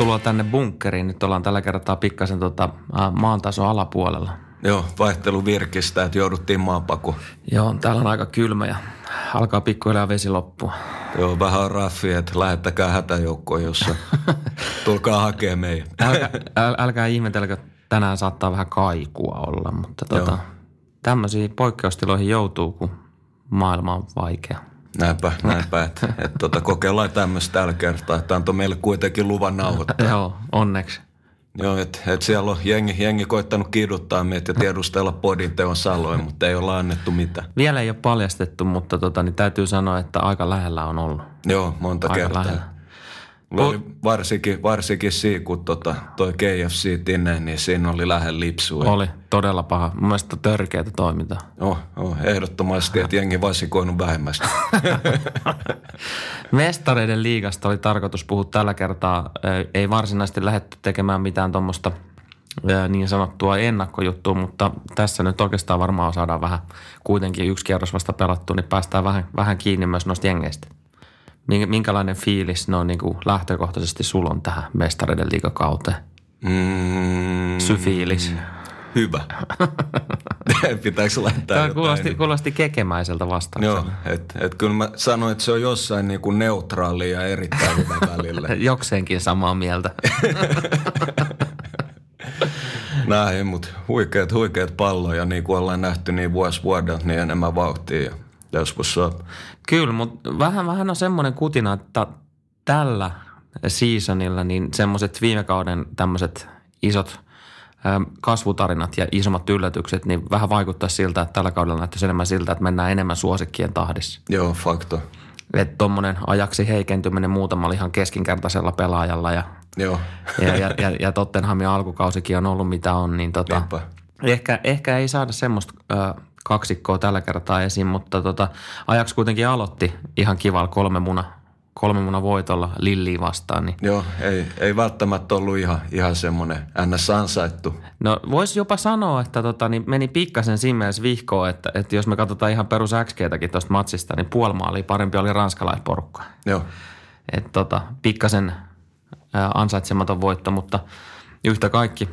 Tervetuloa tänne bunkkeriin. Nyt ollaan tällä kertaa pikkasen tota, maan tason alapuolella. Joo, vaihtelu virkistä, että jouduttiin maanpaku. Joo, täällä on aika kylmä ja alkaa pikkuhiljaa vesi loppua. Joo, vähän raffi, että lähettäkää hätäjoukkoon, jossa tulkaa hakemaan meidän. Älkää, äl, älkää ihmetelkö, tänään saattaa vähän kaikua olla, mutta tota, tämmöisiin poikkeustiloihin joutuu, kun maailma on vaikea. Näinpä, näinpä, että, että tota, kokeillaan tämmöistä tällä kertaa, että antoi meille kuitenkin luvan nauhoittaa. Joo, onneksi. Joo, että et siellä on jengi, jengi koittanut kiduttaa meitä ja tiedustella podin teon saloin, mutta ei olla annettu mitään. Vielä ei ole paljastettu, mutta tota, niin täytyy sanoa, että aika lähellä on ollut. Joo, monta aika kertaa. Lähellä. Oli varsinkin, varsinkin siinä, kun tota, toi KFC tinne, niin siinä oli lähellä lipsua. Oli todella paha. Mun mielestä törkeätä toimintaa. Oh, oh, ehdottomasti, että jengi vasikoinut vähemmästä. Mestareiden liigasta oli tarkoitus puhua tällä kertaa. Ei varsinaisesti lähdetty tekemään mitään tuommoista niin sanottua ennakkojuttua, mutta tässä nyt oikeastaan varmaan saadaan vähän kuitenkin yksi kierros vasta pelattu, niin päästään vähän, vähän kiinni myös noista jengeistä. Minkälainen fiilis ne on niin kuin lähtökohtaisesti sulon tähän mestareiden liigakauteen? Mm, Syfiilis. Hyvä. Pitääkö laittaa Tämä kuulosti, kuulosti kekemäiseltä vastaukselta. Joo, että et kyllä mä sanoin, että se on jossain niin kuin neutraali ja erittäin hyvä välillä. Jokseenkin samaa mieltä. Näin, mutta huikeat, huikeat palloja, niin kuin ollaan nähty niin vuosi vuodelta, niin enemmän vauhtia ja joskus saa. Kyllä, mutta vähän, vähän on semmoinen kutina, että tällä seasonilla niin semmoiset viime kauden tämmöiset isot kasvutarinat ja isommat yllätykset, niin vähän vaikuttaa siltä, että tällä kaudella näyttäisi enemmän siltä, että mennään enemmän suosikkien tahdissa. Joo, fakto. Että tuommoinen ajaksi heikentyminen muutamalla ihan keskinkertaisella pelaajalla ja, Joo. ja, ja, ja, ja Tottenhamin alkukausikin on ollut mitä on, niin tota, ehkä, ehkä ei saada semmoista ö, kaksikkoa tällä kertaa esiin, mutta tota, ajaksi kuitenkin aloitti ihan kivalla kolme muna kolme munan voitolla Lilliin vastaan. Niin. Joo, ei, ei välttämättä ollut ihan, ihan semmoinen ns. ansaittu. No voisi jopa sanoa, että tota, niin meni pikkasen siinä vihkoon, että, että jos me katsotaan ihan perus XGtäkin tuosta matsista, niin puolimaali parempi oli ranskalaisporukka. Joo. Että tota, pikkasen ansaitsematon voitto, mutta yhtä kaikki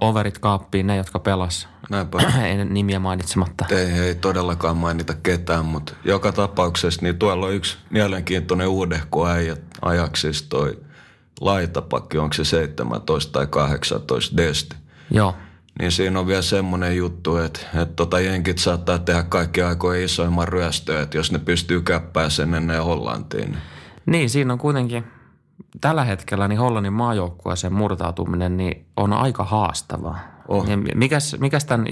overit kaappiin ne, jotka pelas. Näinpä. ei nimiä mainitsematta. Ei, ei todellakaan mainita ketään, mutta joka tapauksessa niin tuolla on yksi mielenkiintoinen uudehko äijä ajaksista toi laitapakki, onko se 17 tai 18 desti. Joo. Niin siinä on vielä semmoinen juttu, että, että tota jenkit saattaa tehdä kaikki aikojen isoimman ryöstöä, että jos ne pystyy käppää sen ennen Hollantiin. Niin, niin siinä on kuitenkin – tällä hetkellä niin Hollannin maajoukkueeseen murtautuminen niin on aika haastavaa. Oh. Mikäs, mikäs tämän,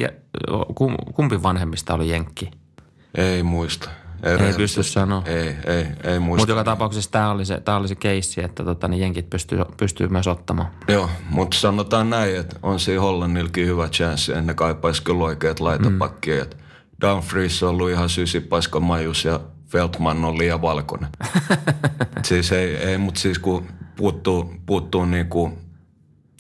kumpi vanhemmista oli Jenkki? Ei muista. Ei, ei pysty sanoa. Ei, ei, ei muista. Mutta joka tapauksessa tämä oli se, oli se keissi, että tota, niin jenkit pystyy, pystyy myös ottamaan. Joo, mutta sanotaan näin, että on siinä Hollannilkin hyvä chanssi. En ne kaipaisi kyllä oikeat laitapakkia. Mm. Dumfries on ollut ihan sysipaska majus ja Veltman on liian valkoinen. siis ei, ei mutta siis kun puuttuu, puuttuu niin kuin,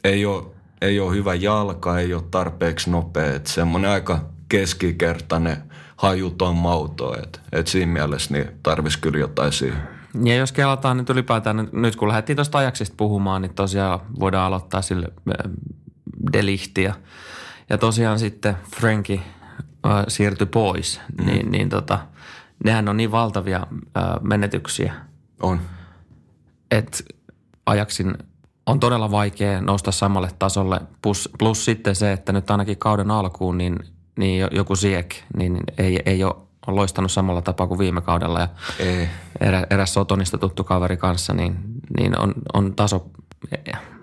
ei ole, ei ole hyvä jalka, ei ole tarpeeksi nopea. Että semmoinen aika keskikertainen hajuton mauto. Että et siinä mielessä niin tarvisi kyllä jotain siihen. Ja jos kelataan nyt ylipäätään, nyt kun lähdettiin tuosta ajaksista puhumaan, niin tosiaan voidaan aloittaa sille delihtiä. Ja tosiaan sitten Franki äh, siirtyi pois, mm. niin, niin tota – nehän on niin valtavia ö, menetyksiä. On. Että ajaksin on todella vaikea nousta samalle tasolle. Plus, plus sitten se, että nyt ainakin kauden alkuun niin, niin joku Siek niin ei, ei ole on loistanut samalla tapaa kuin viime kaudella. Ja ei. Erä, eräs Sotonista tuttu kaveri kanssa, niin, niin on, on taso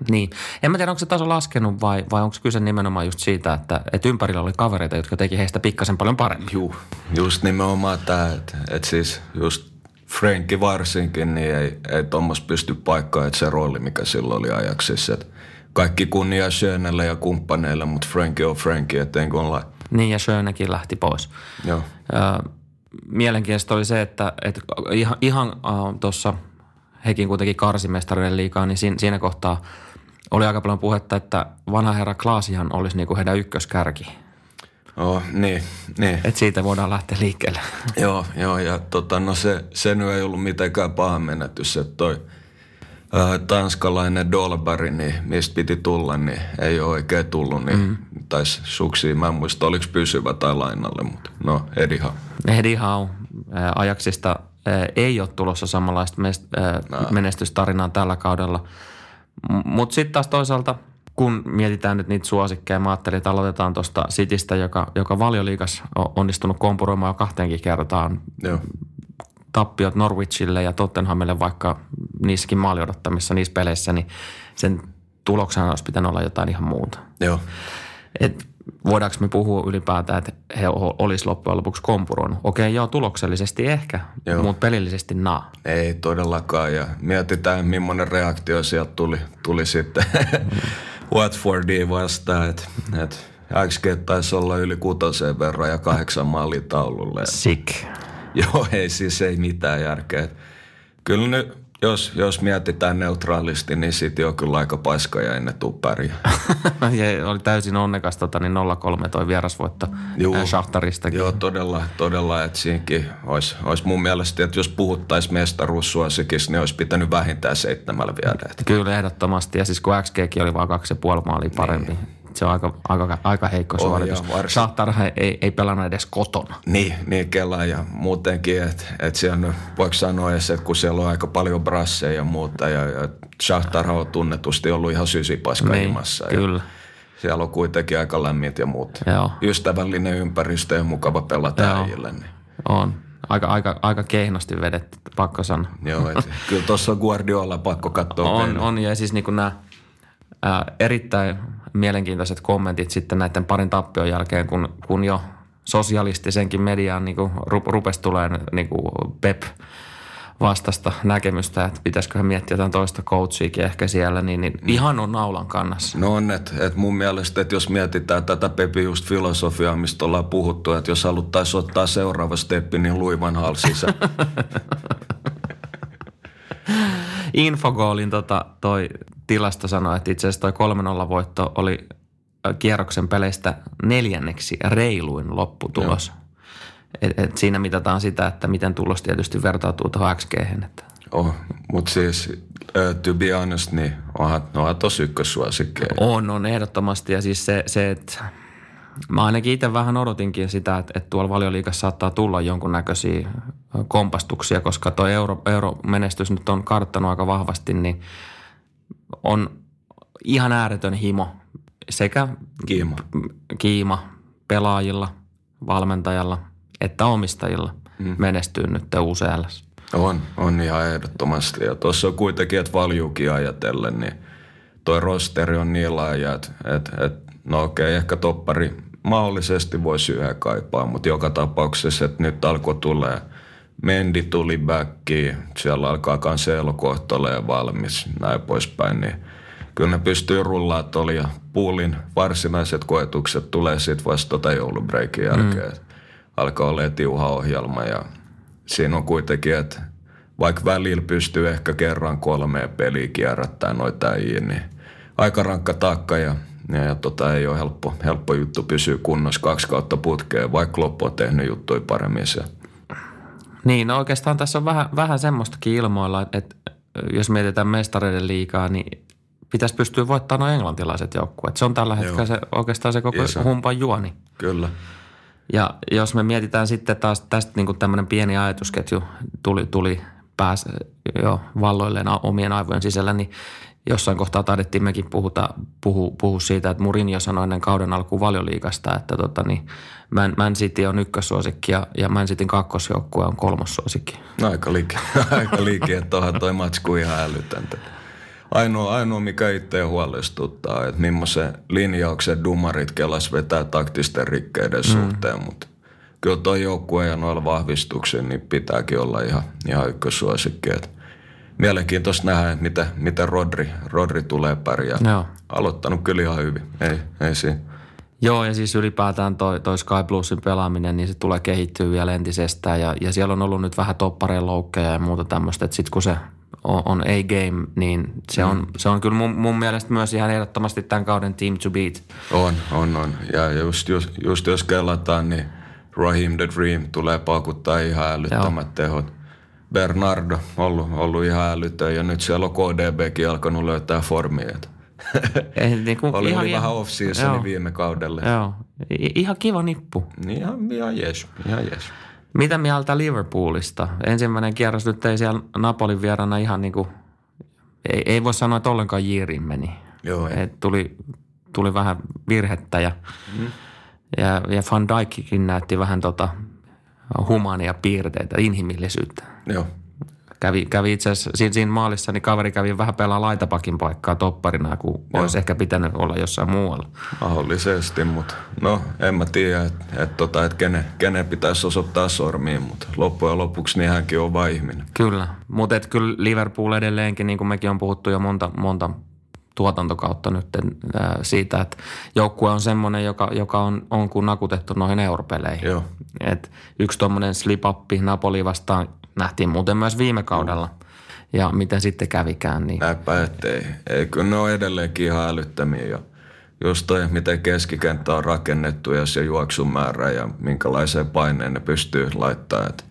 niin. En mä tiedä, onko se taso laskenut vai, vai onko kyse nimenomaan just siitä, että, että ympärillä oli kavereita, jotka teki heistä pikkasen paljon paremmin. Juu, just nimenomaan tämä, että, että siis just Franki varsinkin, niin ei, ei tuommoista pysty paikkaan, että se rooli, mikä silloin oli ajaksissa, että kaikki kunnia Schönelle ja kumppaneille, mutta Franki on Franki, eteen kuin ollaan. Niin ja Schönekin lähti pois. Joo. Ö, mielenkiintoista oli se, että, että ihan, ihan äh, tuossa – hekin kuitenkin karsimestareiden liikaa, niin siinä, siinä kohtaa oli aika paljon puhetta, että vanha herra Klaasihan olisi niin kuin heidän ykköskärki. Oh, niin, niin. Et siitä voidaan lähteä liikkeelle. joo, joo, ja tota, no se, se nyt ei ollut mitenkään paha menetys, että toi Äh, tanskalainen Dolberg, niin mistä piti tulla, niin ei ole oikein tullut, niin mm. taisi suksia. Mä en muista, oliko pysyvä tai lainalle, mutta no Eddie Howe. Eddie Howe. Ajaksista ei ole tulossa samanlaista no. menestystarinaa tällä kaudella. Mutta sitten taas toisaalta, kun mietitään nyt niitä suosikkeja, mä ajattelin, että aloitetaan tuosta Citystä, joka, joka valioliikas on onnistunut kompuroimaan jo kahteenkin kertaan. Joo tappiot Norwichille ja Tottenhamille, vaikka niissäkin maali odottamissa niissä peleissä, niin sen tuloksena olisi pitänyt olla jotain ihan muuta. Joo. Et voidaanko me puhua ylipäätään, että he olisi loppujen lopuksi kompuroinut? Okei, joo, tuloksellisesti ehkä, joo. mutta pelillisesti naa. Ei todellakaan, ja mietitään, millainen reaktio sieltä tuli, tuli sitten mm. Watfordiin vastaan, että et XG taisi olla yli kutoseen verran ja kahdeksan maalia taululle. Sick. Joo, ei siis ei mitään järkeä. Kyllä nyt, jos, jos mietitään neutraalisti, niin sitten on kyllä aika paiska ja ennen tuu ja oli täysin onnekas tota, niin 0-3 toi vierasvoitto Shahtaristakin. Joo, todella, todella että siinäkin olisi, olisi mun mielestä, että jos puhuttaisiin mestaruussuosikissa, niin olisi pitänyt vähintään seitsemällä viedä. Kyllä, ehdottomasti. Ja siis kun XGkin oli vain kaksi ja puoli maalia parempi. Niin se on aika, aika, aika heikko suoritus. Shahtar ei, ei pelannut edes kotona. Niin, niin kela ja muutenkin, että et siellä voiko sanoa edes, että kun siellä on aika paljon brasseja ja muuta ja, ja Shahtar on tunnetusti ollut ihan sysipaska niin, ilmassa. Kyllä. Siellä on kuitenkin aika lämmit ja muut. Joo. Ystävällinen ympäristö ja mukava pelata äijille. Niin. On. Aika, aika, aika kehnosti vedetty, pakko sanoa. Joo, et, kyllä tuossa on Guardiola pakko katsoa. On, on, ja siis niin nämä ää, erittäin mielenkiintoiset kommentit sitten näiden parin tappion jälkeen, kun, kun jo sosialistisenkin mediaan niin kuin rupesi tulemaan niin kuin Pep vastasta näkemystä, että pitäisikö miettiä jotain toista coachiakin ehkä siellä, niin, niin mm. ihan on naulan kannassa. No on, että et mun mielestä, että jos mietitään tätä Pepi just filosofiaa, mistä ollaan puhuttu, että jos haluttaisiin ottaa seuraava steppi, niin luivan hal sisään. Infogoalin tota, toi tilasto sanoi, että itse asiassa toi 3-0 voitto oli kierroksen peleistä neljänneksi reiluin lopputulos. Et, et siinä mitataan sitä, että miten tulos tietysti vertautuu tuohon xg että. Oh, mutta siis uh, to be honest, niin onhan, onhan tosi ykkössuosikkeja. On, on ehdottomasti ja siis se, se että Mä ainakin itse vähän odotinkin sitä, että, että tuolla valioliikassa saattaa tulla jonkunnäköisiä kompastuksia, koska tuo euro, euromenestys nyt on karttanut aika vahvasti, niin on ihan ääretön himo sekä kiima, kiima pelaajilla, valmentajalla että omistajilla mm. menestyy nyt UCL. On, on ihan ehdottomasti. Ja tuossa on kuitenkin, että valjuukin ajatellen, niin toi rosteri on niin laaja, että, että, että no okei, ehkä toppari mahdollisesti voisi yhä kaipaa, mutta joka tapauksessa, että nyt alkoi tulee Mendi tuli backiin, siellä alkaa Cancelo kohta olemaan valmis, näin poispäin, niin kyllä ne pystyy rullaa tuolla ja puulin varsinaiset koetukset tulee sitten vasta tota joulubreikin jälkeen. Mm. Alkaa olemaan tiuha ohjelma ja siinä on kuitenkin, että vaikka välillä pystyy ehkä kerran kolmeen peliä kierrättää noita niin aika rankka takka ja ja, ja tota, ei ole helppo, helppo juttu pysyä kunnossa kaksi kautta putkeen, vaikka loppu on tehnyt juttuja paremmin se. Niin, no oikeastaan tässä on vähän, vähän semmoistakin ilmoilla, että, jos mietitään mestareiden liikaa, niin pitäisi pystyä voittamaan nuo englantilaiset joukkueet. Se on tällä hetkellä se, oikeastaan se koko Isä. humpan juoni. Kyllä. Ja jos me mietitään sitten taas tästä niin kuin tämmöinen pieni ajatusketju tuli, tuli pääs jo valloilleen omien aivojen sisällä, niin jossain kohtaa taidettiin mekin puhuta, puhu, puhu siitä, että Mourinho sanoi ennen kauden alkuun valioliikasta, että tota, niin Man, Man City on ykkössuosikki ja, ja Man Cityn kakkosjoukkue on kolmossuosikki. No, aika liike, aika liike että onhan toi matsku ihan älytöntä. Ainoa, ainoa, mikä itse huolestuttaa, että millaisen linjauksen dumarit kelas vetää taktisten rikkeiden mm. suhteen, mutta kyllä tuo joukkue ja noilla vahvistuksen niin pitääkin olla ihan, ihan ykkössuosikki. Että mielenkiintoista nähdä, mitä, miten Rodri, Rodri tulee pärjää. Joo. Aloittanut kyllä ihan hyvin, ei, ei siinä. Joo, ja siis ylipäätään toi, toi Sky Plusin pelaaminen, niin se tulee kehittyä vielä entisestään. Ja, ja siellä on ollut nyt vähän toppareen loukkeja ja muuta tämmöistä, että sitten kun se on, on A-game, niin se, mm. on, se on kyllä mun, mun mielestä myös ihan ehdottomasti tämän kauden team to beat. On, on, on. Ja just, just, just jos kelataan, niin Raheem the Dream tulee paukuttaa ihan älyttömät tehot Bernardo ollut, ollut ihan älytön ja nyt siellä on KDBkin alkanut löytää formia. Ei, niin kuin, oli, ihan, oli vähän off joo. viime kaudella. Joo, I- ihan kiva nippu. Niin ihan, ihan jees, ihan jees. Mitä mieltä Liverpoolista? Ensimmäinen kierros nyt ei siellä Napolin vierana ihan niin kuin, ei, ei voi sanoa, että ollenkaan jiiriin meni. Joo, ei. Et tuli, tuli vähän virhettä ja, mm. ja, ja Van Dijkkin näytti vähän tota humania piirteitä, inhimillisyyttä. Joo. Kävi, kävi itse asiassa siinä, siinä maalissa, niin kaveri kävi vähän pelaa laitapakin paikkaa topparina, kun Joo. olisi ehkä pitänyt olla jossain muualla. Mahdollisesti, mutta no en mä tiedä, että et, tota, et kenen, kenen pitäisi osoittaa sormiin, mutta loppujen lopuksi niin hänkin on vain ihminen. Kyllä, mutta kyllä Liverpool edelleenkin, niin kuin mekin on puhuttu jo monta, monta tuotantokautta nyt ää, siitä, että joukkue on semmoinen, joka, joka on, on kuin nakutettu noihin europeleihin. Joo. Et yksi tuommoinen slip-uppi Napoli vastaan nähtiin muuten myös viime kaudella. Ja miten sitten kävikään, niin Näinpä, ettei. Ei, kyllä ne on edelleenkin ihan älyttömiä ja just toi, miten keskikenttä on rakennettu ja se juoksun määrä ja minkälaiseen paineen ne pystyy laittamaan. Et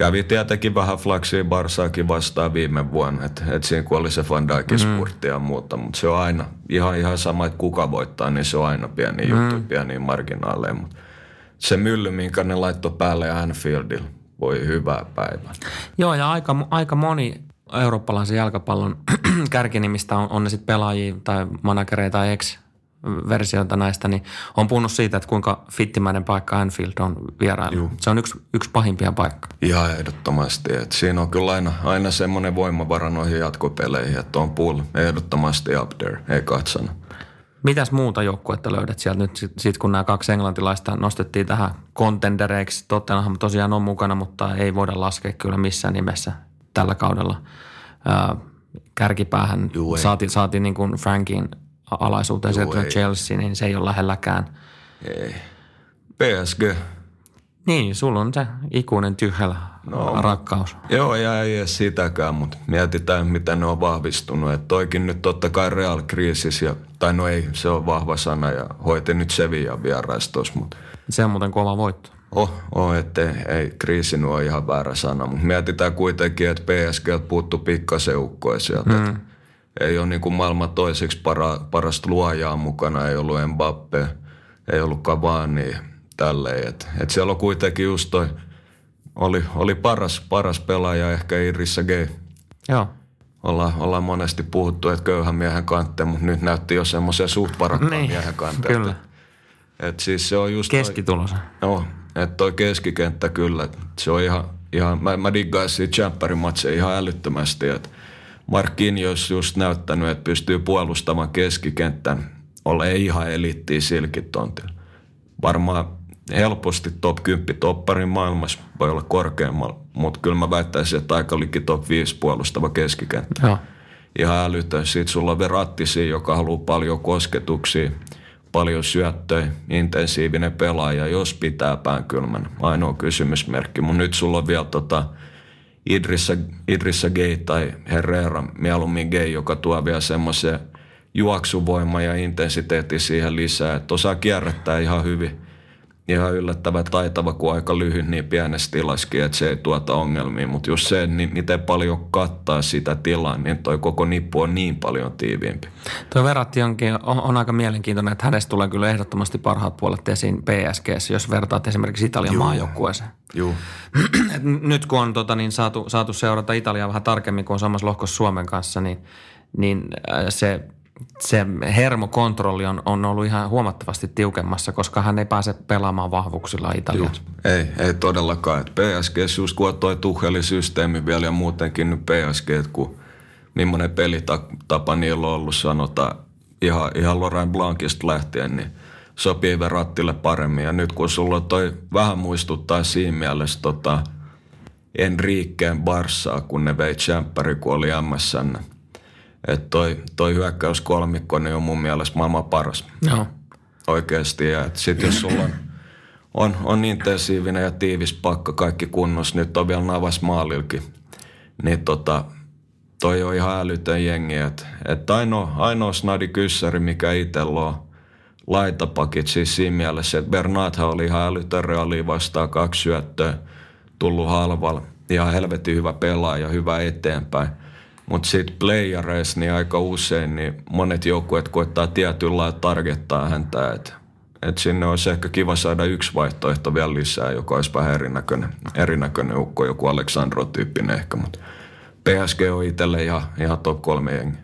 kävi tietenkin vähän flaksia Barsaakin vastaan viime vuonna, että et siinä kun oli se Van Dijkin spurtti ja muuta, mutta se on aina ihan, ihan sama, että kuka voittaa, niin se on aina pieni juttu, pieniä marginaaleja. Mut se mylly, minkä ne laittoi päälle Anfieldilla, voi hyvää päivää. Joo, ja aika, aika moni eurooppalaisen jalkapallon kärkinimistä on, on ne sitten pelaajia tai managereita tai ex-versioita näistä, niin on puhunut siitä, että kuinka fittimäinen paikka Anfield on vierailu. Se on yksi, yksi pahimpia paikka. Ihan ehdottomasti. Et siinä on kyllä aina, aina semmoinen voimavara noihin jatkopeleihin, että on pool ehdottomasti up there, ei katsana. Mitäs muuta joukkuetta löydät sieltä nyt, sit, sit kun nämä kaksi englantilaista nostettiin tähän contendereiksi. Tottenham tosiaan on mukana, mutta ei voida laskea kyllä missään nimessä tällä kaudella. Ää, kärkipäähän Juu, saatiin, saatiin niin kuin Frankin alaisuuteen Juu, sieltä ei. Chelsea, niin se ei ole lähelläkään. Ei. PSG. Niin, sulla on se ikuinen tyhjällä no, rakkaus. Joo, ja ei edes sitäkään, mutta mietitään, miten ne on vahvistunut. Et toikin nyt totta kai real kriisis, ja, tai no ei, se on vahva sana, ja hoiti nyt Sevilla vieraistos, mutta Se on muuten kova voitto. Oh, oh ettei, ei kriisi nyt ole ihan väärä sana, mutta mietitään kuitenkin, että PSG puuttu pikkasen ukkoja sieltä. Mm. Ei ole niin kuin maailman toiseksi para, parasta luojaa mukana, ei ollut Mbappe, ei ollut Cavani, tälleen. Et, et siellä on kuitenkin just toi, oli, oli paras, paras pelaaja ehkä Irissa Gay. Joo. Ollaan, ollaan monesti puhuttu, että köyhän miehen kantte, mutta nyt näytti jo semmoisen suht varakkaan Niin, miehen kantte. kyllä. Et siis se on just Keskitulos. Joo, että toi keskikenttä kyllä, se on ihan, ihan mä, mä diggaisin siitä matseja ihan älyttömästi, että Marquinhos just näyttänyt, että pystyy puolustamaan keskikentän, ole ihan elittiä silkitontilla. Varmaan helposti top 10 topparin maailmassa, voi olla korkeammalla, mutta kyllä mä väittäisin, että aika liki top 5 puolustava keskikenttä Joo. ihan älytön. Sitten sulla on Verrattisi, joka haluaa paljon kosketuksia, paljon syöttöjä, intensiivinen pelaaja, jos pitää pään kylmän. Ainoa kysymysmerkki. Mutta nyt sulla on vielä tota Idrissa, Idrissa Gay tai Herrera, mieluummin Gay, joka tuo vielä semmoisen juoksuvoima ja intensiteetti siihen lisää, että osaa kierrättää ihan hyvin. Ihan yllättävän taitava, kun aika lyhyt niin pienessä tilaskin, että se ei tuota ongelmia. Mutta just se, niin miten paljon kattaa sitä tilaa, niin toi koko nippu on niin paljon tiiviimpi. Tuo Verratti onkin, on, on, aika mielenkiintoinen, että hänestä tulee kyllä ehdottomasti parhaat puolet esiin PSGssä, jos vertaat esimerkiksi Italian maajoukkueeseen. Juu. Nyt kun on tota, niin saatu, saatu seurata Italiaa vähän tarkemmin, kun on samassa lohkossa Suomen kanssa, niin, niin äh, se, se hermokontrolli on, on ollut ihan huomattavasti tiukemmassa, koska hän ei pääse pelaamaan vahvuuksilla Italiassa. Ei, ei todellakaan. Et PSG just kun toi Tuchelisysteemi vielä ja muutenkin nyt PSG, että kun millainen pelitapa niillä on ollut sanotaan ihan, ihan Laurent Blancista lähtien, niin sopii Verrattille paremmin. Ja nyt kun sulla toi vähän muistuttaa siinä mielessä tota Enriqueen Barssaa, kun ne vei Champperi, kun oli MSN. Että toi, toi hyökkäyskolmikko niin on mun mielestä maailman paras Joo. oikeasti. Ja sitten jos sulla on, on, on intensiivinen ja tiivis pakka kaikki kunnossa, nyt on vielä navas maalilkin, niin tota, toi on ihan älytön jengi. Että et ainoa, ainoa snadi kyssäri, mikä itsellä on laitapakit, siis siinä mielessä, että Bernathan oli ihan älytön reaaliin vastaan kaksi syöttöä, tullut halvalla. ihan helvetin hyvä pelaaja, hyvä eteenpäin. Mutta sitten playereissa niin aika usein niin monet joukkueet koittaa tietyllä targettaa häntä, että et sinne olisi ehkä kiva saada yksi vaihtoehto vielä lisää, joka olisi vähän erinäköinen, erinäköinen ukko, joku Aleksandro-tyyppinen ehkä, mutta PSG on itselle ihan, ihan top kolme jengi.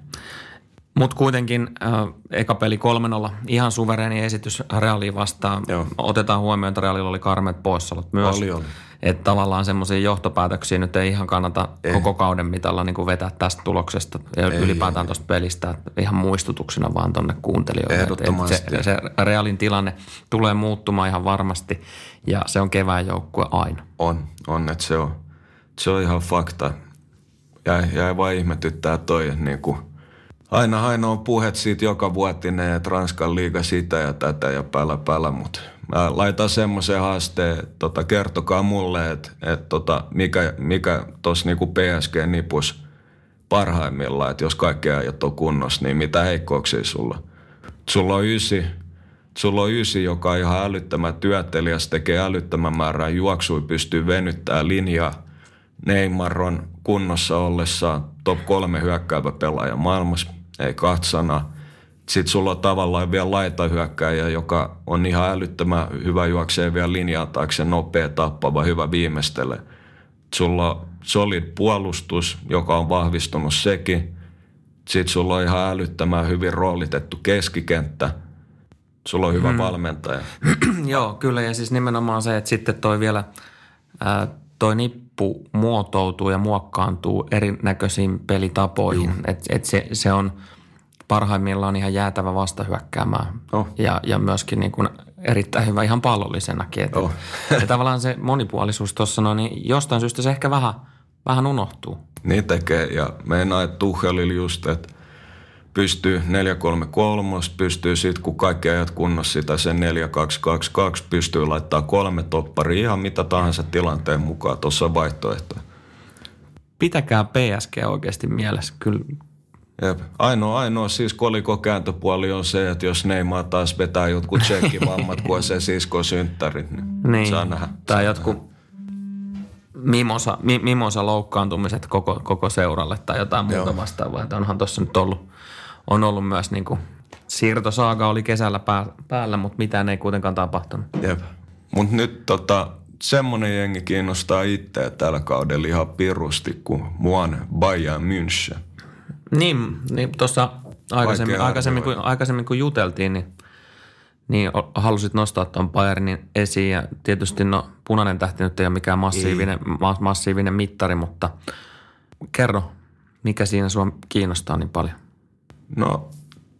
Mutta kuitenkin äh, eka peli 3-0, ihan suvereeni esitys Realiin vastaan. Joo. Otetaan huomioon, että Realilla oli karmeet poissaolot myös. Oli, oli. Että tavallaan semmoisia johtopäätöksiä nyt ei ihan kannata ei. koko kauden mitalla niin kuin vetää tästä tuloksesta ja ei, ylipäätään tuosta pelistä. Että ihan muistutuksena vaan tonne kuuntelijoille. Ehdottomasti. Se, se Realin tilanne tulee muuttumaan ihan varmasti ja se on kevään joukkue aina. On, on, että se on, se on ihan fakta. Jäi, jäi vaan ihmetyttää toi, että niin kuin – aina, aina on puhet siitä joka vuotinen, että Ranskan liiga sitä ja tätä ja päällä päällä, mutta mä laitan semmoisen haasteen, että tota, kertokaa mulle, että, että tota, mikä, mikä tuossa niinku PSG-nipus parhaimmillaan, että jos kaikki ajat on kunnossa, niin mitä heikkouksia sulla? Sulla on ysi, sulla on ysi, joka on ihan älyttömän työtelijäs, tekee älyttömän määrän juoksui, pystyy venyttämään linjaa. Neymar on kunnossa ollessaan top kolme hyökkäävä pelaaja maailmassa ei kahta sanaa. Sitten sulla on tavallaan vielä laitahyökkäjä, joka on ihan älyttömän hyvä juoksee vielä linjaa taakse, nopea tappava, hyvä viimeistele. Sulla on solid puolustus, joka on vahvistunut sekin. Sitten sulla on ihan älyttömän hyvin roolitettu keskikenttä. Sulla on hyvä hmm. valmentaja. Joo, kyllä. Ja siis nimenomaan se, että sitten toi vielä, ää, toi nippu muotoutuu ja muokkaantuu erinäköisiin pelitapoihin. Et, et se, se on parhaimmillaan ihan jäätävä vastahyökkäämään oh. ja, ja myöskin niin kuin erittäin hyvä ihan pallollisenakin. Et, oh. ja tavallaan se monipuolisuus tuossa no, niin jostain syystä se ehkä vähän, vähän unohtuu. Niin tekee ja meinaa, että Tuhelil just, että pystyy 4-3-3, pystyy sitten kun kaikki ajat kunnossa sitä sen 4-2-2-2, pystyy laittaa kolme topparia ihan mitä tahansa tilanteen mukaan. Tuossa on vaihtoehto. Pitäkää PSG oikeasti mielessä. Kyllä, Jep. Ainoa, ainoa siis koliko kääntöpuoli on se, että jos Neymar taas vetää jotkut tsekkivammat, kun se sisko synttärit, niin, niin. saa nähdä. Tai jotkut mimosa, mi, mimosa loukkaantumiset koko, koko seuralle tai jotain muuta Joo. vastaavaa. Että onhan tuossa nyt ollut on ollut myös niin kuin siirtosaaga oli kesällä pää, päällä, mutta mitään ei kuitenkaan tapahtunut. Jep. Mutta nyt tota, semmoinen jengi kiinnostaa itseä tällä kaudella ihan pirusti kuin Muan Bayern München. Niin, niin tuossa aikaisemmin, aikaisemmin, kun, aikaisemmin kun juteltiin, niin, niin halusit nostaa tuon Bayernin esiin ja tietysti no punainen tähti nyt ei ole mikään massiivinen, ma, massiivinen mittari, mutta kerro, mikä siinä sua kiinnostaa niin paljon? No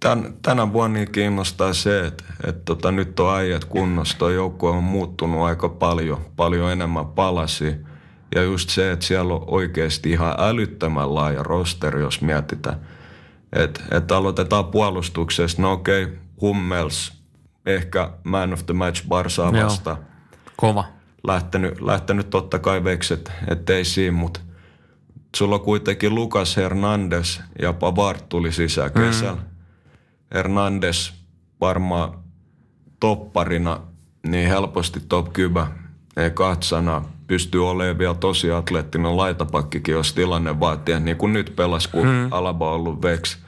tän, tänä vuonna niin kiinnostaa se, että, että tota, nyt on äijät kunnossa. Tuo joukkue on muuttunut aika paljon, paljon enemmän palasi. Ja just se, että siellä on oikeasti ihan älyttömän laaja rosteri, jos mietitään. Että et aloitetaan puolustuksesta. No okei, okay, Hummels, ehkä man of the match Barsaa vasta. Kova. Lähtenyt, lähtenyt totta kai vekset, ettei siinä, mutta sulla on kuitenkin Lukas Hernandez ja Pavard tuli sisään mm. kesällä. Mm. Hernandez varmaan topparina niin helposti top kybä. Ei katsana. Pystyy olemaan vielä tosi atleettinen laitapakkikin, jos tilanne vaatii. Niin kuin nyt pelas, kun mm. Alaba on ollut veks.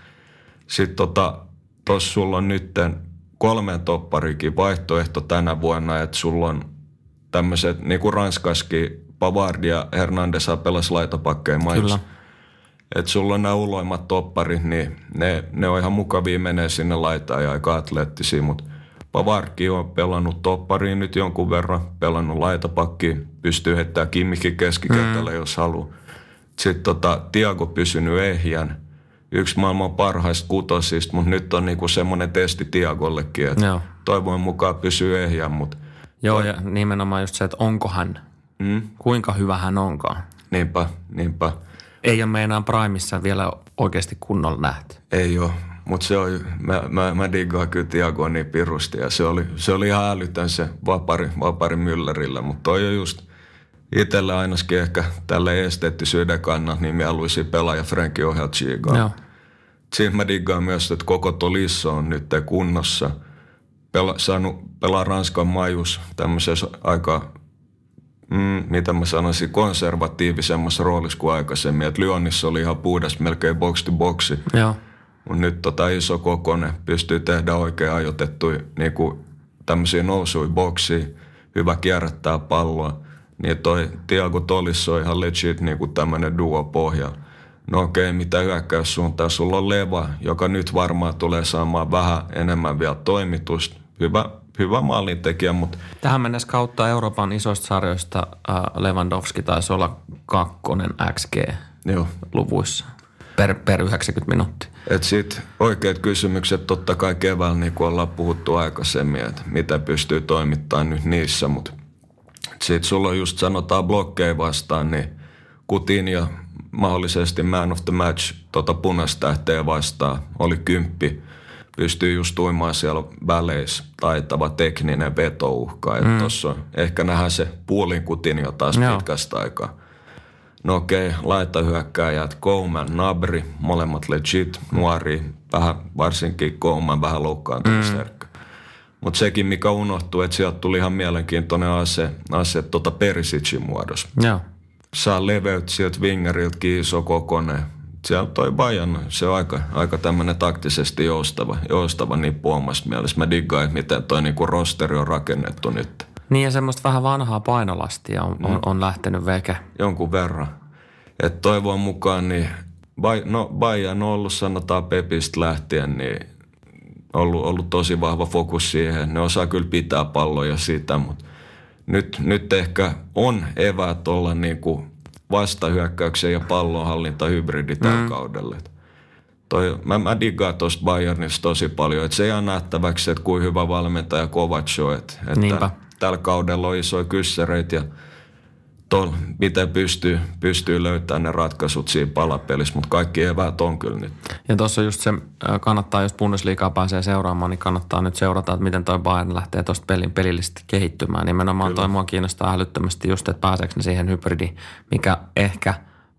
Sitten tota, tossa sulla on nytten kolmen topparikin vaihtoehto tänä vuonna, että sulla on tämmöiset, niin kuin Ranskaskin Pavard ja Hernandez pelas laitapakkeja maissa. Että sulla on nämä uloimmat topparit, niin ne, ne on ihan mukavia menee sinne laitaan ja aika atleettisia, mutta Pavarki on pelannut toppariin nyt jonkun verran, pelannut laitapakki, pystyy heittämään Kimmikin keskikentällä, mm. jos haluaa. Sitten tota, Tiago pysynyt ehjän, yksi maailman parhaista kutosista, mutta nyt on niinku semmoinen testi Tiagollekin, että toivon mukaan pysyy ehjän, mutta Joo, ja nimenomaan just se, että onko hän Mm. Kuinka hyvä hän onkaan. Niinpä, niinpä. Ei ole meidän Primissa vielä oikeasti kunnolla nähty. Ei ole, mutta se on, mä, mä, mä diggaan kyllä Tiagoa niin pirusti ja se oli, se oli ihan älytön se vapari, vapari Müllerillä, mutta toi on just itselle ainakin ehkä tälle esteettisyyden kannalta niin mieluisia pelaaja Frankie Ohelchiigaa. Joo. Siinä mä diggaan myös, että koko Tolisso on nyt kunnossa. Pela, saanut pelaa Ranskan majus tämmöisessä aika mm, mitä mä sanoisin, konservatiivisemmassa roolissa kuin aikaisemmin. Että Lyonissa oli ihan puhdas melkein box to boxi. Joo. Mutta nyt tota iso kokone pystyy tehdä oikein ajoitettuja niin kuin tämmöisiä nousuja boksiin, hyvä kierrättää palloa. Niin toi Tiago Tolis on ihan legit niin kuin tämmöinen duo pohja. No okei, mitä hyökkäyssuuntaan? Sulla on Leva, joka nyt varmaan tulee saamaan vähän enemmän vielä toimitusta. Hyvä, hyvä maalintekijä, mutta... Tähän mennessä kautta Euroopan isoista sarjoista äh, Lewandowski taisi olla kakkonen XG-luvuissa per, per 90 minuuttia. Et sit oikeat kysymykset totta kai keväällä, niin kuin ollaan puhuttu aikaisemmin, että mitä pystyy toimittamaan nyt niissä, mutta sit sulla on just sanotaan blokkeja vastaan, niin Kutin ja mahdollisesti man of the match tota punastähteä vastaan oli kymppi. Pystyy just uimaan siellä väleissä taitava tekninen vetouhka. Mm. Tuossa ehkä nähdään se puolin kutin jo taas Joo. pitkästä aikaa. No okei, laita hyökkääjät, Kouman, Nabri, molemmat legit, nuori, vähän, varsinkin Kouman vähän loukkaantunut mm. Mutta sekin, mikä unohtuu, että sieltä tuli ihan mielenkiintoinen ase, ase tota Perisicin muodossa. Joo. Saa leveyt sieltä Wingeriltä iso kokonen. Siellä toi Bajan, se on aika, aika tämmöinen taktisesti joustava, joustava nippu omasta mielestä. Mä diggaan, miten toi niinku rosteri on rakennettu nyt. Niin ja semmoista vähän vanhaa painolastia on, on, on lähtenyt veke. Jonkun verran. Et toivon mukaan, niin Bay, no Bajan on ollut sanotaan Pepistä lähtien, niin ollut, ollut tosi vahva fokus siihen. Ne osaa kyllä pitää palloja siitä, mutta nyt, nyt ehkä on eväät olla niin kuin vastahyökkäyksen ja pallonhallinta hybridi tällä mm. kaudella. Toi, mä, mä diggaan tuosta Bayernista tosi paljon, että se ei ole nähtäväksi, että kuin hyvä valmentaja Kovac on. Että, että tällä kaudella on isoja kyssäreitä ja tol, miten pystyy, pystyy löytämään ne ratkaisut siinä palapelissä, mutta kaikki eväät on kyllä nyt. Ja tuossa just se, kannattaa, jos Bundesliigaa pääsee seuraamaan, niin kannattaa nyt seurata, että miten toi Bayern lähtee tuosta pelin pelillisesti kehittymään. Nimenomaan kyllä. toi mua kiinnostaa älyttömästi just, että pääseekö ne siihen hybridi, mikä ehkä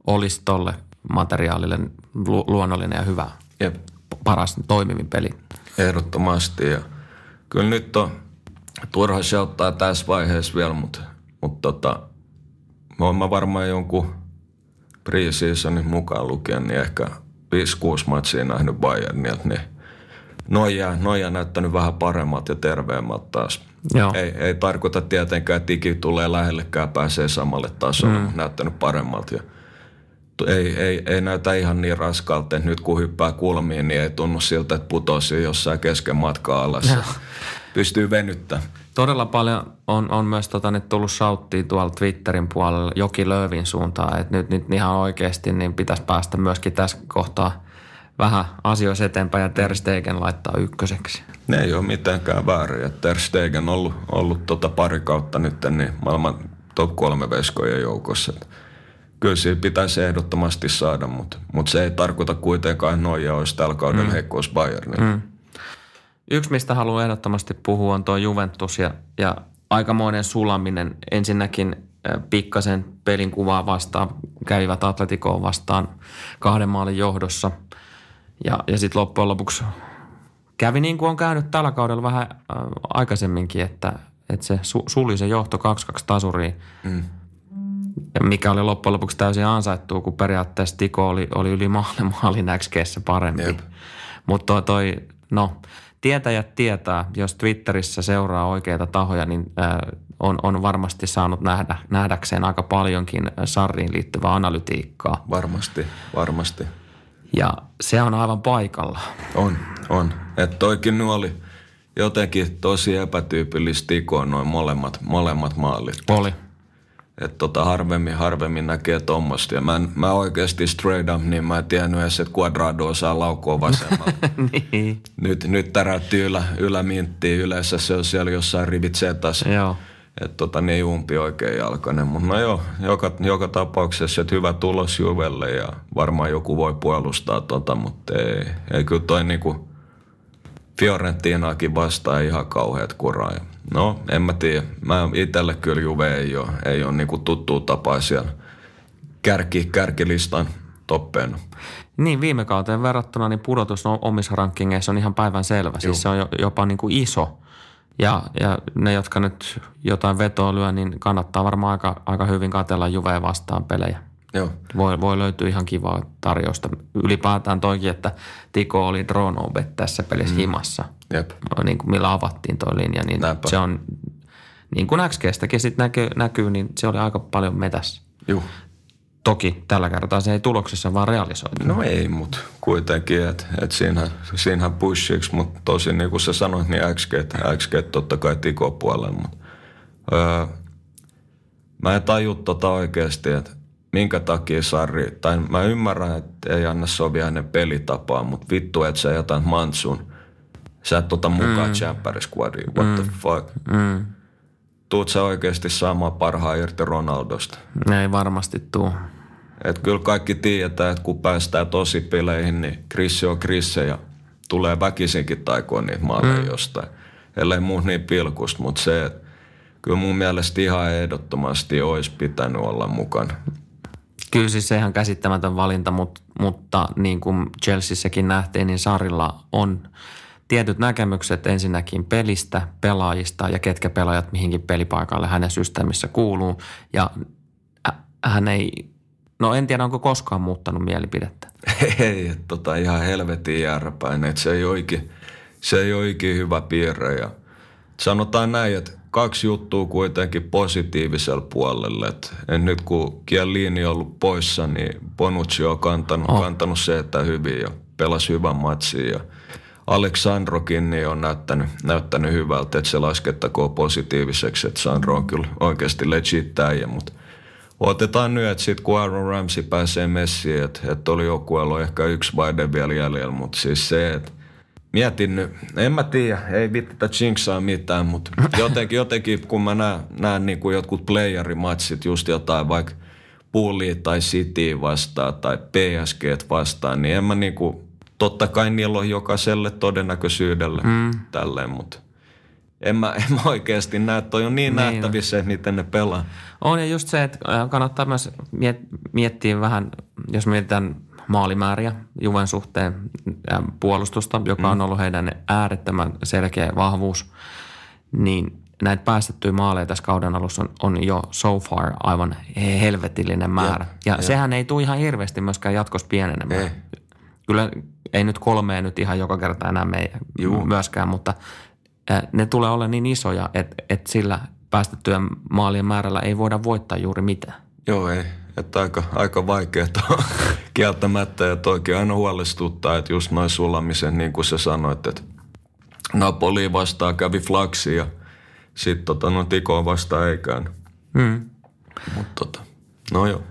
olisi tolle materiaalille lu- luonnollinen ja hyvä. Jep. Paras toimivin peli. Ehdottomasti ja kyllä nyt on turha se ottaa tässä vaiheessa vielä, mutta, mutta tota, mä, mä varmaan jonkun preseasonin mukaan lukien, niin ehkä 5-6 matsia nähnyt Bayernilta, niin Noja, Noja näyttänyt vähän paremmat ja terveemmät taas. Joo. Ei, ei tarkoita tietenkään, että tiki tulee lähellekään, pääsee samalle tasolle, mm. näyttänyt paremmalta. Ja ei, ei, ei näytä ihan niin raskalta, että nyt kun hyppää kulmiin, niin ei tunnu siltä, että putosi jossain kesken matkaa alas. Pystyy venyttämään. Todella paljon on, on myös tota, nyt tullut shouttia tuolla Twitterin puolella Joki Löövin suuntaan, että nyt, nyt ihan oikeasti niin pitäisi päästä myöskin tässä kohtaa vähän asioissa eteenpäin ja Ter Stegen laittaa ykköseksi. Ne ei ole mitenkään väärin. Ter Stegen on ollut, ollut tota pari kautta nyt niin maailman top kolme veskojen joukossa. Kyllä siinä pitäisi ehdottomasti saada, mutta, mutta se ei tarkoita kuitenkaan, että Noja olisi tällä kaudella mm. heikkous Bayernilla. Mm. Yksi, mistä haluan ehdottomasti puhua, on tuo Juventus ja, ja aikamoinen sulaminen. Ensinnäkin pikkasen pelin kuvaa vastaan, kävivät Atletikoon vastaan kahden maalin johdossa. Ja, ja sitten loppujen lopuksi kävi niin kuin on käynyt tällä kaudella vähän äh, aikaisemminkin, että, että se su, suli se johto 2-2 tasuriin. Mm. Mikä oli loppujen lopuksi täysin ansaittu, kun periaatteessa Tiko oli, oli yli maalin maalin parempi. Mutta toi, toi, no – tietäjät tietää, jos Twitterissä seuraa oikeita tahoja, niin on, on varmasti saanut nähdä, nähdäkseen aika paljonkin Sarriin liittyvää analytiikkaa. Varmasti, varmasti. Ja se on aivan paikalla. On, on. Että toikin nyt oli jotenkin tosi epätyypillistä ikoon noin molemmat, molemmat maalit. Oli. Että tota harvemmin, harvemmin näkee tuommoista. Ja mä, en, mä oikeasti straight up, niin mä en tiennyt edes, että Quadrado osaa laukua vasemmalla. niin. Nyt, nyt täräytti ylä, yläminttiin. Yleensä se on siellä jossain rivit setas. Joo. Että tota, niin umpi oikein jalkainen. Mutta no joo, joka, joka tapauksessa, että hyvä tulos Juvelle ja varmaan joku voi puolustaa tota, mutta ei, ei kyllä toi niinku Fiorentinaakin vastaan ihan kauheat kuraa. No, en mä tiedä. Mä itselle kyllä Juve ei ole, ei ole niinku tuttu tapa siellä kärki, kärkilistan toppeena. Niin, viime kauteen verrattuna niin pudotus omissa rankingeissa on ihan päivän selvä. Siis se on jopa niin kuin iso. Ja, ja ne, jotka nyt jotain vetoa lyö, niin kannattaa varmaan aika, aika hyvin katella Juveen vastaan pelejä. Joo. Voi, voi löytyä ihan kivaa tarjousta. Ylipäätään toikin, että Tiko oli Dronobet tässä pelissä mm. himassa. Jep. Niin kuin millä avattiin toi linja, niin Näinpä. se on niin kuin XGstäkin sitten näkyy, näkyy, niin se oli aika paljon metässä. Juh. Toki tällä kertaa se ei tuloksessa vaan realisoitu. No ei, mutta kuitenkin, että et siinähän, siinähän pushiksi, mutta tosin niin kuin sä sanoit, niin XG, XG totta kai tiko puolella, mutta öö, mä en taju tota oikeasti, että minkä takia Sarri, tai mä ymmärrän, että ei anna sovia hänen pelitapaa, mutta vittu, että sä jätät Mansun, sä et tota mukaan mm. Champions Squadiin, what mm. the fuck. Mm. Tuut sä oikeasti saamaan parhaan irti Ronaldosta. Ei varmasti tuu. Et kyllä kaikki tiedetään, että kun päästään tosi peleihin, niin Krissi on Krisse ja tulee väkisinkin taikoon niitä maaleja mm. jostain. Ellei muut niin pilkusta, mutta se, että kyllä mun mielestä ihan ehdottomasti olisi pitänyt olla mukana. Kyllä siis se ihan käsittämätön valinta, mutta, mutta niin kuin Chelseassäkin nähtiin, niin Sarilla on tietyt näkemykset ensinnäkin pelistä, pelaajista ja ketkä pelaajat mihinkin pelipaikalle hänen systeemissä kuuluu. Ja hän ei, no en tiedä onko koskaan muuttanut mielipidettä. Ei, tota ihan helvetin järpäin, että se ei oikein, se ei oikein hyvä piirre. Ja sanotaan näin, että kaksi juttua kuitenkin positiivisella puolella. Että nyt kun Chiellini on ollut poissa, niin Bonucci on kantanut, oh. kantanut se, että hyvin ja pelasi hyvän matsin. Ja Aleksandrokin niin on näyttänyt, näyttänyt hyvältä, että se laskettakoon positiiviseksi, että Sandro on kyllä oikeasti legit äijä, mutta otetaan nyt, että sitten kun Aaron Ramsey pääsee messiin, että, että oli joukkueella ehkä yksi vaide vielä jäljellä, mutta siis se, että mietin nyt, en mä tiedä, ei vittitä jinksaa mitään, mutta jotenkin, jotenkin kun mä näen, näen niin kuin jotkut playerimatsit, just jotain vaikka Bullia tai City vastaan tai PSG vastaan, niin en mä niin kuin, totta kai niillä on jokaiselle todennäköisyydellä mm. tälleen, mutta en mä, en mä oikeasti näe, toi on niin, niin nähtävissä, että miten ne pelaa. On ja just se, että kannattaa myös miettiä vähän, jos mietitään maalimääriä Juven suhteen ja puolustusta, joka mm. on ollut heidän äärettömän selkeä vahvuus, niin näitä päästettyjä maaleja tässä kauden alussa on, on jo so far aivan helvetillinen määrä. Ja, ja, ja sehän ei tule ihan hirveästi myöskään jatkossa pienenemään. Ei. Kyllä ei nyt kolmeen nyt ihan joka kerta enää me Juu. myöskään, mutta ne tulee olla niin isoja, että, että sillä päästettyjen maalien määrällä ei voida voittaa juuri mitään. Joo, ei. Että aika, aika vaikeaa kieltämättä ja toikin aina huolestuttaa, että just noin sulamisen, niin kuin sä sanoit, että Napoli vastaan kävi flaksi ja sitten tota, no Tikoon vastaan eikään. Mm. Mutta tota, no joo.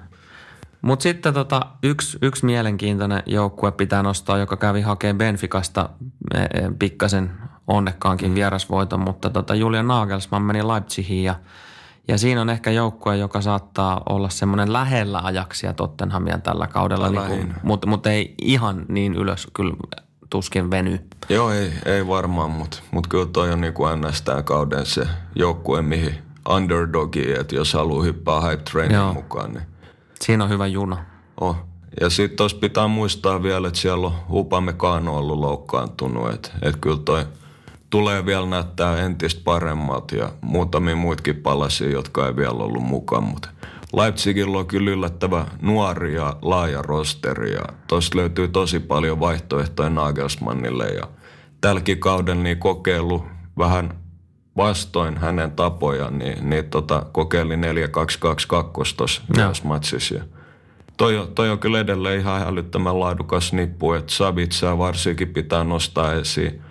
Mutta sitten tota, yksi, yksi mielenkiintoinen joukkue pitää nostaa, joka kävi hakemaan Benficasta e, e, pikkasen onnekkaankin mm. vierasvoiton, mutta tota Julian Nagelsmann meni Leipzigiin ja, ja siinä on ehkä joukkue, joka saattaa olla semmoinen lähellä ajaksia Tottenhamia tällä kaudella, niin mutta, mutta ei ihan niin ylös kyllä tuskin veny. Joo, ei, ei varmaan, mutta, mutta kyllä toi on niin kuin ns. tämän kauden se joukkue, mihin underdogi, että jos haluaa hyppää hype trainin mukaan, niin – Siinä on hyvä juna. Oh. Ja sitten tuossa pitää muistaa vielä, että siellä on Upamecano ollut loukkaantunut. Että et kyllä toi tulee vielä näyttää entistä paremmat ja muutamia muitakin palasia, jotka ei vielä ollut mukaan. Mutta Leipzigillä on kyllä yllättävä nuori ja laaja rosteri ja tuossa löytyy tosi paljon vaihtoehtoja Nagelsmannille ja tälläkin kaudella niin kokeilu vähän vastoin hänen tapojaan, niin, niin tota, kokeili 4-2-2-2 tuossa matsissa. Ja toi, toi on kyllä edelleen ihan älyttömän laadukas nippu, että Savitsaa varsinkin pitää nostaa esiin.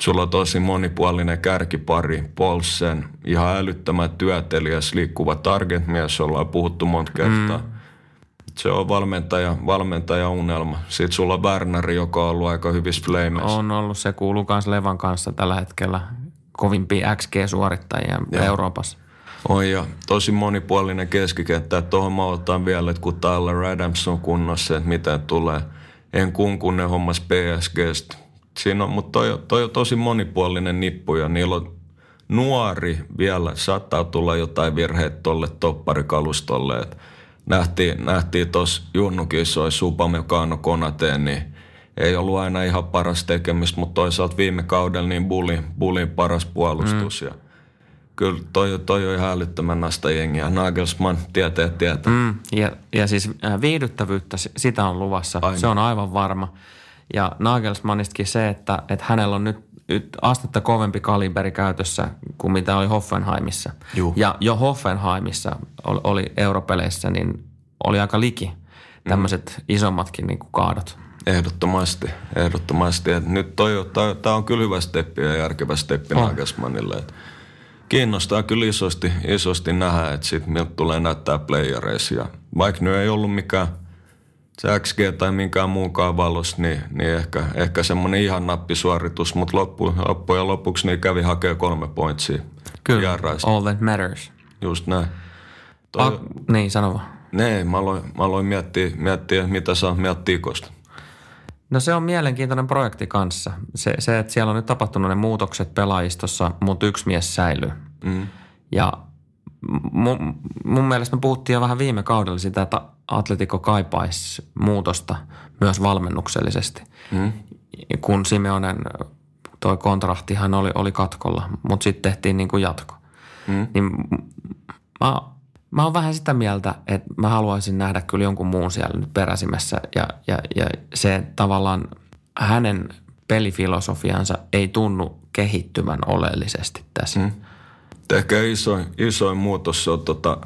Sulla on tosi monipuolinen kärkipari, Polsen, ihan älyttömän työtelijäs, liikkuva target-mies, ollaan puhuttu monta kertaa. Mm. Se on valmentaja, valmentaja unelma. Sitten sulla on Werneri, joka on ollut aika hyvissä flameissa. On ollut, se kuuluu myös Levan kanssa tällä hetkellä kovimpia XG-suorittajia ja. Euroopassa. On ja tosi monipuolinen keskikenttä. Tuohon mä otan vielä, että kun Tyler Adams on kunnossa, että mitä tulee. En kunkunne hommas PSGstä. Siinä on, mutta toi, toi on tosi monipuolinen nippu ja niillä on nuori vielä. Saattaa tulla jotain virheitä tuolle topparikalustolle. Et nähtiin, nähtiin tuossa Junnukin soi Supamekano Konateen, niin ei ollut aina ihan paras tekemistä, mutta toisaalta viime kaudella niin Bullin, Bullin paras puolustus. Mm. Ja kyllä toi, toi on ihan älyttömän nasta jengiä. Nagelsmann tietää, tietää. Mm, ja, ja siis äh, viihdyttävyyttä, sitä on luvassa. Aina. Se on aivan varma. Ja Nagelsmannistakin se, että, että hänellä on nyt, nyt astetta kovempi kaliberi käytössä kuin mitä oli Hoffenheimissa. Juh. Ja jo Hoffenheimissa oli, oli europeleissä, niin oli aika liki tämmöiset mm. isommatkin niin kuin kaadot. Ehdottomasti, ehdottomasti. Et nyt tämä on kyllä hyvä steppi ja järkevä steppi oh. Nagelsmannille. Et kiinnostaa kyllä isosti, isosti nähdä, että sit miltä tulee näyttää playereissa. Ja vaikka nyt ei ollut mikään se XG tai minkään muunkaan valos, niin, niin ehkä, ehkä semmoinen ihan nappisuoritus, mutta loppu, loppujen lopuksi niin kävi hakea kolme pointsia. Kyllä, jarraista. all that matters. Just näin. Toi, ah, niin, sano vaan. Nee, mä aloin, mä aloin miettiä, miettiä, mitä sä mieltä Tikosta. No se on mielenkiintoinen projekti kanssa. Se, se, että siellä on nyt tapahtunut ne muutokset pelaajistossa, mutta yksi mies säilyy. Mm. Ja mun, mun mielestä me puhuttiin jo vähän viime kaudella sitä, että Atletico kaipaisi muutosta myös valmennuksellisesti. Mm. Kun Simeonen, toi kontrahtihan oli, oli katkolla, mutta sitten tehtiin niin kuin jatko. Mm. Niin mä, mä oon vähän sitä mieltä, että mä haluaisin nähdä kyllä jonkun muun siellä nyt peräsimessä ja, ja, ja se tavallaan hänen pelifilosofiansa ei tunnu kehittymän oleellisesti tässä. Mm. Ehkä isoin, isoin muutos on tota,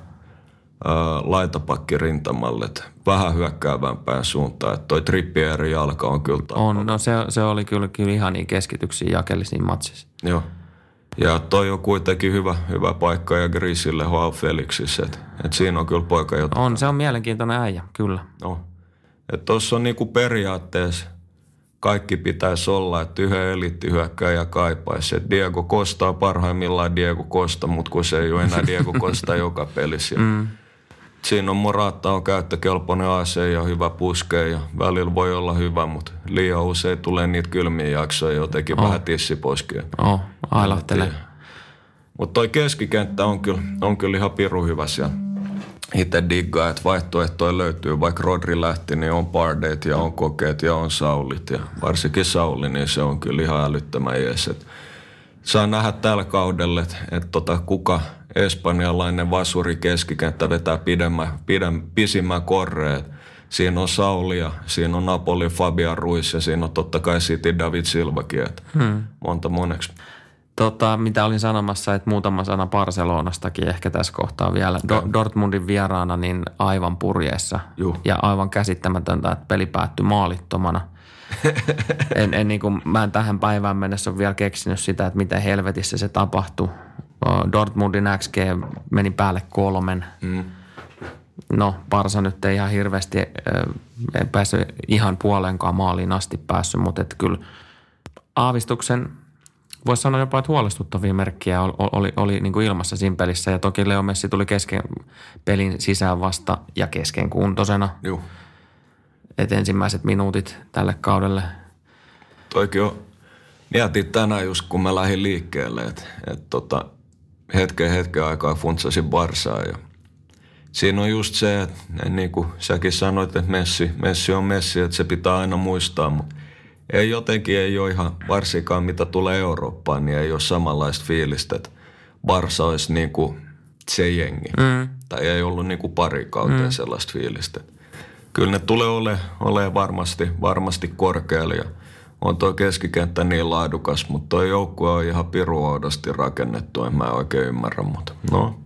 laitapakki rintamalle, vähän hyökkäävämpään suuntaan. Että toi Trippieri jalka on kyllä On, no se, se oli kyllä, kyllä ihan niin keskityksiä jakellisiin matsissa. Joo. Ja toi on kuitenkin hyvä, hyvä paikka ja Grisille Hoa Felixissä. Että et siinä on kyllä poika jotain. On, se on mielenkiintoinen äijä, kyllä. No. Että tuossa on niinku periaatteessa kaikki pitäisi olla, että yhden elittihyökkäjä kaipaisi. Että Diego Costa on parhaimmillaan Diego Costa, mutta kun se ei ole enää Diego Costa joka pelissä. Mm siinä on Morata on käyttökelpoinen AC ja hyvä puske ja välillä voi olla hyvä, mutta liian usein tulee niitä kylmiä jaksoja jotenkin oh. vähän tissiposkia. Oh, ailahtelee. Mutta toi keskikenttä on kyllä, on kyllä ihan piru hyvä siellä. Itse diggaa, että vaihtoehtoja löytyy. Vaikka Rodri lähti, niin on Pardeet ja on Kokeet ja on Saulit. Ja varsinkin Sauli, niin se on kyllä ihan älyttömän jees. Et saa nähdä tällä kaudella, että, että tota, kuka – espanjalainen vasuri keskikenttä vetää pidemmän, pidemmän, pisimmän korreet. Siinä on Saulia, siinä on Napoli Fabian Ruiz ja siinä on totta kai City David Silvakin. Hmm. Monta moneksi. Tota, mitä olin sanomassa, että muutama sana Barcelonastakin ehkä tässä kohtaa vielä. Do- Dortmundin vieraana niin aivan purjeessa Juh. ja aivan käsittämätöntä, että peli päättyi maalittomana. en, en niin kuin, mä en tähän päivään mennessä ole vielä keksinyt sitä, että miten helvetissä se tapahtui. Dortmundin XG meni päälle kolmen. Mm. No, Barsa nyt ei ihan hirveästi ei päässyt ihan puolenkaan maaliin asti päässyt, mutta että kyllä aavistuksen, voisi sanoa jopa, että huolestuttavia merkkiä oli, oli, oli niin kuin ilmassa siinä pelissä. Ja toki Leo Messi tuli kesken pelin sisään vasta ja kesken kuntosena. Joo. Et ensimmäiset minuutit tälle kaudelle. Toikin on, mietin tänään just kun mä lähdin liikkeelle, että et tota, hetken hetken aikaa funtsasin Barsaa ja siinä on just se, että niin kuin säkin sanoit, että Messi, Messi on Messi, että se pitää aina muistaa, mutta ei jotenkin ei ole ihan, varsinkaan mitä tulee Eurooppaan, niin ei ole samanlaista fiilistä, että Barsa olisi niin kuin se jengi. Mm. Tai ei ollut niin kuin pari kautta mm. sellaista fiilistä. Kyllä ne tulee ole, ole varmasti, varmasti korkealla ja – on tuo keskikenttä niin laadukas, mutta tuo joukkue on ihan piruodosti rakennettu, en mä oikein ymmärrä, mutta no.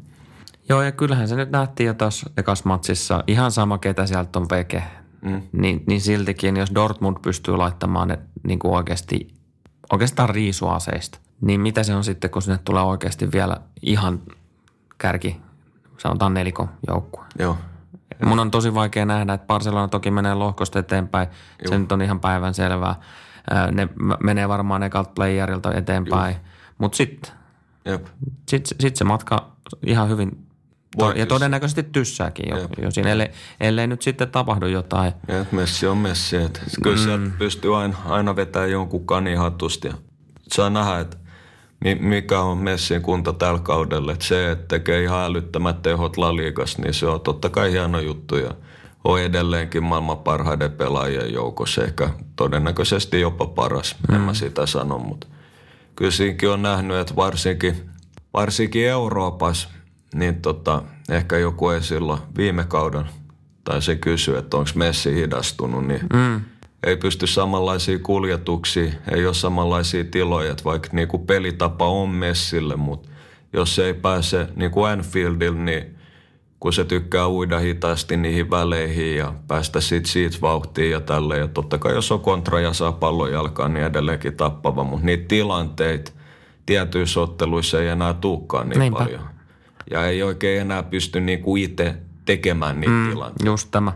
Joo, ja kyllähän se nyt nähtiin jo tuossa ekas matsissa. Ihan sama, ketä sieltä on veke. Mm. Niin, niin siltikin, jos Dortmund pystyy laittamaan ne niin kuin oikeasti, oikeastaan riisuaseista, niin mitä se on sitten, kun sinne tulee oikeasti vielä ihan kärki, sanotaan nelikon joukkue. Joo. Mun on tosi vaikea nähdä, että Barcelona toki menee lohkosta eteenpäin. Joo. Se nyt on ihan päivän selvää ne menee varmaan ekalta playerilta eteenpäin. Mutta sitten sit, sit se matka ihan hyvin to, ja todennäköisesti tyssääkin jo, jo siinä, ellei, ellei nyt sitten tapahdu jotain. Ja, Messi on Messi. Että kyllä mm. sieltä pystyy aina, aina vetämään jonkun kanihatusta. Ja saa nähdä, että mikä on Messin kunta tällä kaudella. Että se, että tekee ihan älyttömät tehot Laliikas, niin se on totta kai hieno juttu. Ja on edelleenkin maailman parhaiden pelaajien joukossa, ehkä todennäköisesti jopa paras, mm. en mä sitä sano, mutta kyllä siinäkin on nähnyt, että varsinkin, varsinkin Euroopassa, niin tota, ehkä joku ei silloin viime kauden, tai se kysyy, että onko Messi hidastunut, niin mm. ei pysty samanlaisia kuljetuksia, ei ole samanlaisia tiloja, että vaikka niinku pelitapa on Messille, mutta jos ei pääse niin kuin Anfieldille, niin kun se tykkää uida hitaasti niihin väleihin ja päästä sit siitä vauhtiin ja tälleen. Ja totta kai jos on kontra ja saa pallon jalkaan, niin edelleenkin tappava. Mutta niitä tilanteita tietyissä otteluissa ei enää tulekaan niin Niinpä. paljon. Ja ei oikein enää pysty niinku itse tekemään niitä mm, tilanteita. Just tämä.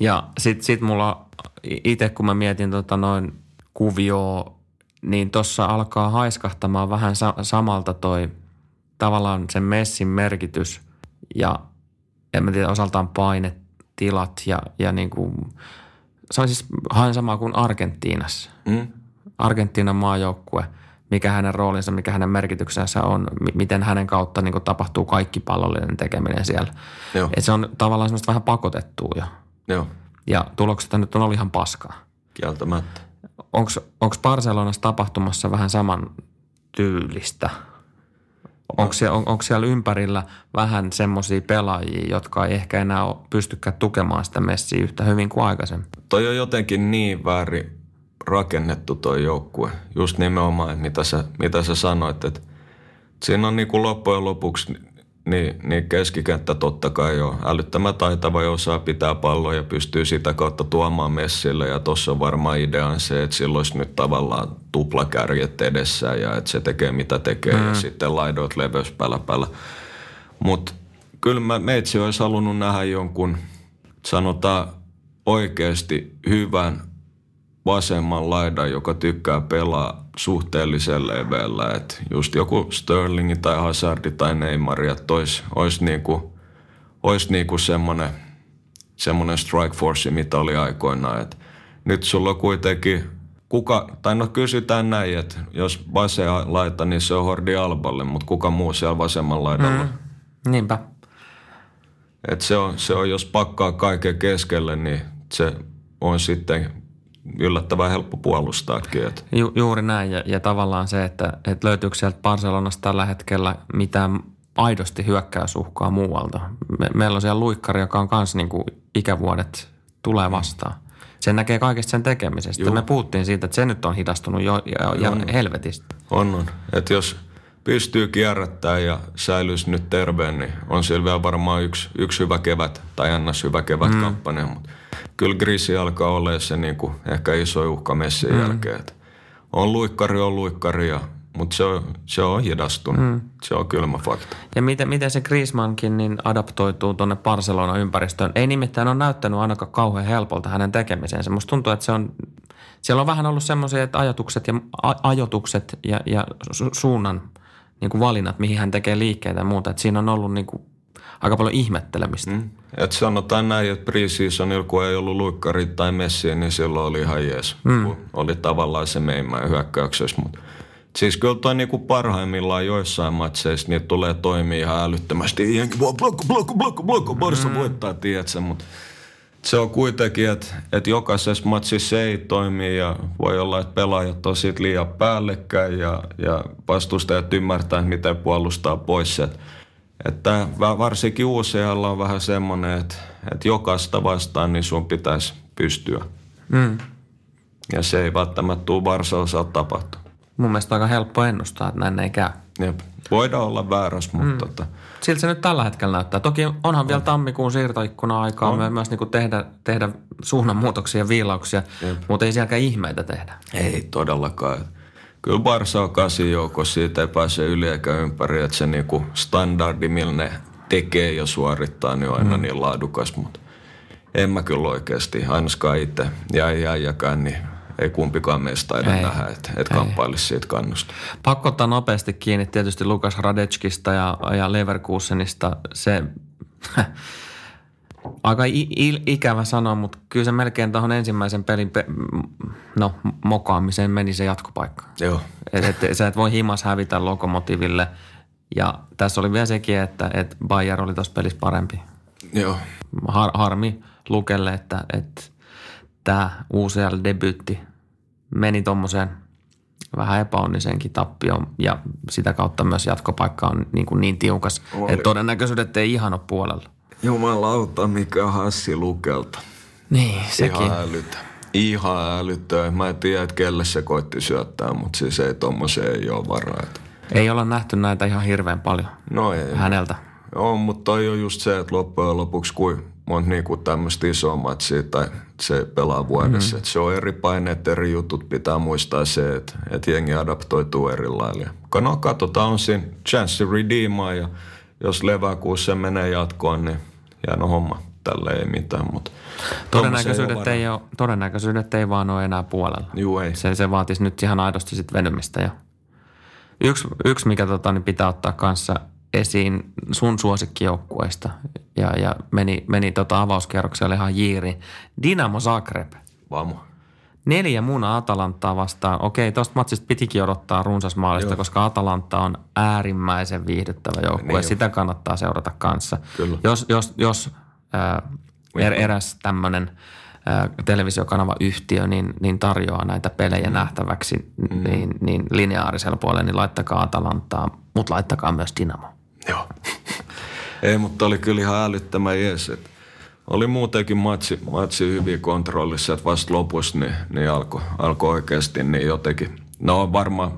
Ja sitten sit mulla itse, kun mä mietin tota noin kuvioa, niin tuossa alkaa haiskahtamaan vähän sa- samalta toi tavallaan sen messin merkitys ja en mä tiedä, osaltaan painetilat ja, ja niin kuin, se on siis hain sama kuin Argentiinassa. Mm. Argentiinan maajoukkue, mikä hänen roolinsa, mikä hänen merkityksensä on, miten hänen kautta niin kuin, tapahtuu kaikki pallollinen tekeminen siellä. Joo. Et se on tavallaan semmoista vähän pakotettua jo. Joo. Ja tulokset nyt on ollut ihan paskaa. Kieltämättä. Onko Barcelonassa tapahtumassa vähän saman tyylistä – Onko siellä, on, onko siellä ympärillä vähän semmoisia pelaajia, jotka ei ehkä enää pystykään tukemaan sitä messiä yhtä hyvin kuin aikaisemmin? Toi on jotenkin niin väärin rakennettu toi joukkue. Just nimenomaan, mitä sä, mitä sä sanoit, että siinä on niin kuin loppujen lopuksi niin, niin keskikenttä totta kai on älyttömän taitava ja osaa pitää palloa ja pystyy sitä kautta tuomaan messille. Ja tuossa on varmaan idea se, että sillä olisi nyt tavallaan tuplakärjet edessä ja että se tekee mitä tekee mm. ja sitten laidoit leveys päällä päällä. Mutta kyllä mä, meitsi olisi halunnut nähdä jonkun, sanotaan oikeasti hyvän vasemman laidan, joka tykkää pelaa suhteellisen leveällä. Että just joku Sterling tai Hazard tai Neymar, että olisi, olisi, niinku, olisi niinku semmoinen, semmoinen strike force, mitä oli aikoinaan. Et nyt sulla on kuitenkin kuka, tai no kysytään näin, että jos vasen laita, niin se on Hordi Alballe, mutta kuka muu siellä vasemman laidalla? Mm, niinpä. Et se, on, se on, jos pakkaa kaiken keskelle, niin se on sitten yllättävän helppo puolustaakin. Että. Ju, juuri näin ja, ja tavallaan se, että, että löytyykö sieltä Barcelonasta tällä hetkellä mitään aidosti hyökkäysuhkaa muualta. Me, meillä on siellä luikkari, joka on myös niin kuin ikävuodet tulee vastaan. Sen näkee kaikesta sen tekemisestä. Juh. Me puhuttiin siitä, että se nyt on hidastunut jo ja, ja on. helvetistä. On, on. Että jos pystyy kierrättämään ja säilyisi nyt terveen, niin on siellä vielä varmaan yksi, yksi hyvä kevät tai ns. hyvä kevät mm. kampanja. Mutta kyllä Grisi alkaa olla se niin kuin ehkä iso uhka Messin mm. jälkeen. Et on luikkari, on luikkari, ja, mutta se on, se on hidastunut. Mm. Se on kylmä fakta. Ja miten, miten se Griezmannkin niin adaptoituu tuonne Barcelona-ympäristöön? Ei nimittäin ole näyttänyt ainakaan kauhean helpolta hänen tekemisensä. Musta tuntuu, että se on, siellä on vähän ollut semmoisia ajatukset ja, a, ajotukset ja, ja su, suunnan niin kuin valinnat, mihin hän tekee liikkeitä ja muuta. Että siinä on ollut niin kuin aika paljon ihmettelemistä. Mm. Et sanotaan näin, että preseasonilla, kun ei ollut luikkari tai messiä, niin silloin oli ihan jees. Mm. Oli tavallaan se meimään hyökkäyksessä, mutta Siis kyllä toi niinku parhaimmillaan joissain matseissa niin tulee toimia ihan älyttömästi. Jenki vaan blokko, blokko, blokko, blokko, Barsa mm. voittaa, tiedätkö, mutta se on kuitenkin, että, että jokaisessa matsissa se ei toimi ja voi olla, että pelaajat on siitä liian päällekkäin ja, ja vastustajat ymmärtää, miten puolustaa pois. Että että varsinkin UCL on vähän semmoinen, että, että jokaista vastaan niin sun pitäisi pystyä. Mm. Ja se ei välttämättä tule Varsalla tapahtua. Mun mielestä on aika helppo ennustaa, että näin ei käy. Jep. Voidaan olla väärässä, mutta... Mm. Tota... Siltä se nyt tällä hetkellä näyttää. Toki onhan on. vielä tammikuun siirtoikkuna aikaa on. myös niin tehdä, tehdä suunnanmuutoksia ja viilauksia, Jep. mutta ei sielläkään ihmeitä tehdä. Ei todellakaan. Kyllä Barsa on kasi joukossa, siitä ei pääse yli eikä ympäri, että se niinku standardi, millä ne tekee ja suorittaa, niin on aina mm. niin laadukas, mutta en mä kyllä oikeasti, ainakaan itse ja ei äijäkään, niin ei kumpikaan meistä taida ei. nähdä, että et kamppailisi siitä kannusta. Pakko ottaa nopeasti kiinni tietysti Lukas Radetskista ja, ja Leverkusenista. Se aika i- ikävä sanoa, mutta kyllä se melkein tuohon ensimmäisen pelin pe- no, mokaamiseen meni se jatkopaikka. Joo. Et, et, sä et voi himas hävitä lokomotiville. Ja tässä oli vielä sekin, että, että Bayer oli tuossa pelissä parempi. Joo. Har, harmi Lukelle, että, että tämä UCL-debyytti meni tuommoiseen vähän epäonniseenkin tappioon ja sitä kautta myös jatkopaikka on niin, kuin niin tiukas, Oli. että todennäköisyydet ei ihan ole puolella. Jumalauta, mikä hassi lukelta. Niin, sekin. Ihan älytö. Ihan älytö. Mä en tiedä, että kelle se koitti syöttää, mutta siis ei tommoseen ei ole varaa. että- Ei olla nähty näitä ihan hirveän paljon No ei. häneltä. Joo, mutta toi on just se, että loppujen lopuksi kuin monta niinku tämmöistä isoa matsia tai se pelaa vuodessa. Mm. se on eri paineet, eri jutut. Pitää muistaa se, että, että jengi adaptoituu eri lailla. No katsotaan, on siinä chanssi redeemaa ja jos leväkuussa menee jatkoon, niin hieno homma. Tälle ei mitään, mutta Todennäköisyydet ei, ole, todennäköisyydet ei vaan ole enää puolella. Juu, ei. Se, se vaatisi nyt ihan aidosti sit venymistä. Ja yksi, yksi, mikä tota, niin pitää ottaa kanssa esiin sun suosikkijoukkueista ja, ja meni, meni tota avauskierroksella ihan jiiri. Dinamo Zagreb. Vamo. Neljä muna Atalantaa vastaan. Okei, tuosta matsista pitikin odottaa runsasmaalista, koska Atalanta on äärimmäisen viihdyttävä joukkue. Niin. Sitä kannattaa seurata kanssa. Kyllä. Jos, jos, jos er, eräs tämmöinen televisiokanava yhtiö niin, niin tarjoaa näitä pelejä mm. nähtäväksi mm. Niin, niin lineaarisella puolella, niin laittakaa Atalantaa, mutta laittakaa myös Dinamo. Joo. Ei, mutta oli kyllä ihan älyttömän jees. että Oli muutenkin matsi, matsi hyvin kontrollissa, että vasta lopussa niin, niin alkoi alko oikeasti niin jotenkin. No varmaan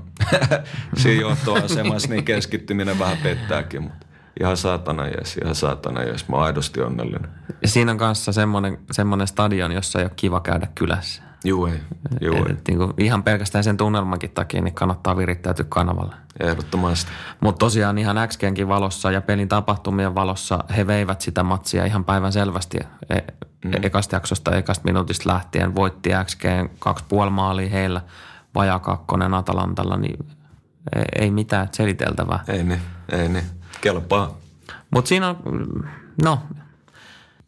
siinä johtoasemassa niin keskittyminen vähän pettääkin, mutta ihan saatana jees, ihan saatana jees. Mä oon aidosti onnellinen. Siinä on kanssa semmoinen, semmoinen stadion, jossa ei ole kiva käydä kylässä. Juu ei, juu ei. Et, niin kuin ihan pelkästään sen tunnelmankin takia niin kannattaa virittäytyä kanavalle. Ehdottomasti. Mutta tosiaan ihan XGnkin valossa ja pelin tapahtumien valossa he veivät sitä matsia ihan päivän selvästi. E- mm. Ekasta jaksosta, ekasta minuutista lähtien voitti XGn kaksi puoli maalia heillä, vajaa kakkonen Atalantalla, niin ei, ei mitään seliteltävää. Ei niin, ei niin. Kelpaa. Mutta siinä on, no,